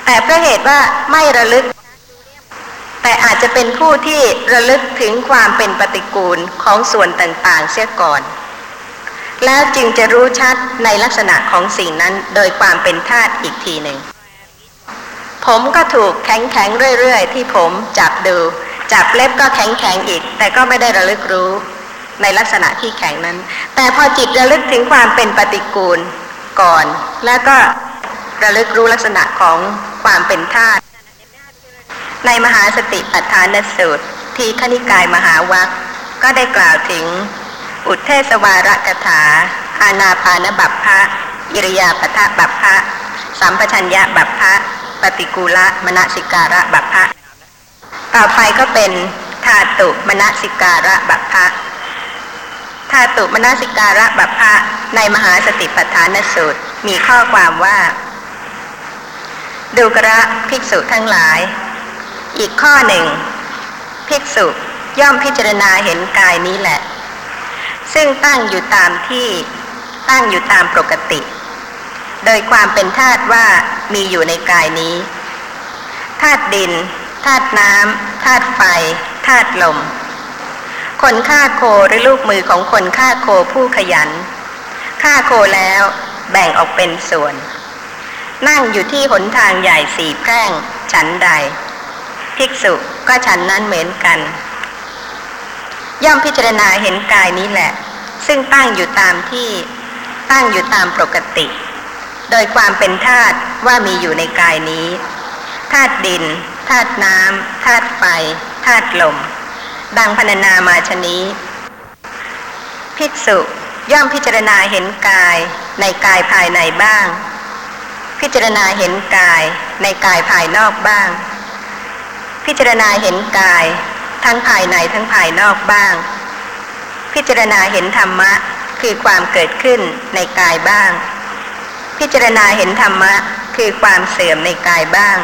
แต่เพราะเหตุว่าไม่ระลึก แต่อาจจะเป็นผู้ที่ระลึกถึงความเป็นปฏิกูลของส่วนต่างๆเสียก่อน แล้วจึงจะรู้ชัดในลักษณะของสิ่งนั้นโดยความเป็นธาตุอีกทีหนึ่ง ผมก็ถูกแข็งแข็งเรื่อยๆ ที่ผมจับดู จับเล็บก็แข็งแข็งอีก แต่ก็ไม่ได้ระลึกรู้ในลักษณะที่แข็งนั้น แต่พอจิตระลึกถึงความเป็นปฏิกูลก่อน แล้วก็ระลึกรู้ลักษณะของความเป็นธาตุในมหาสติปัฏฐานสูตร ที่ขณิกายมหาวัคก็ได้กล่าวถึง อุทเทสวาระกถา อานาปานบัพพะอิริยาปทะบัพพะสัมปชัญญะบัพพะปฏิกูละมณสิการะบัพพะต่อไปก็เป็นธาตุมณสิการะบัพพะธาตุมณสิการะบัพพะในมหาสติปัฏฐานสูตรมีข้อความว่า ดูกระภิกษุทั้งหลาย อีกข้อหนึ่ง ภิกษุย่อมพิจารณาเห็นกายนี้แหละ ซึ่งตั้งอยู่ตามที่ตั้งอยู่ตามปกติ โดยความเป็นธาตุว่ามีอยู่ในกายนี้ธาตุดินธาตุน้ำธาตุไฟธาตุลม คนฆ่าโคหรือลูกมือของคนฆ่าโคผู้ขยันฆ่าโคแล้วแบ่งออกเป็นส่วน นั่งอยู่ที่หนทางใหญ่สี่แพร่งฉันใด ภิกษุก็ฉันนั้นเหมือนกัน ย่อมพิจารณาเห็นกายนี้แหละ ซึ่งตั้งอยู่ตามที่ตั้งอยู่ตามปกติ โดยความเป็นธาตุว่ามีอยู่ในกายนี้ธาตุดินธาตุน้ำธาตุไฟธาตุลม ดังพรรณนามาชนี้ภิกษุย่อมพิจารณาเห็นกายในกายภายในบ้าง พิจารณาเห็นกายในกายภายนอกบ้าง พิจารณาเห็นกาย ทั้งภายในทั้งภายนอกบ้าง พิจารณาเห็นธรรมะคือความเกิดขึ้นในกายบ้าง พิจารณาเห็นธรรมะคือความเสื่อมในกายบ้าง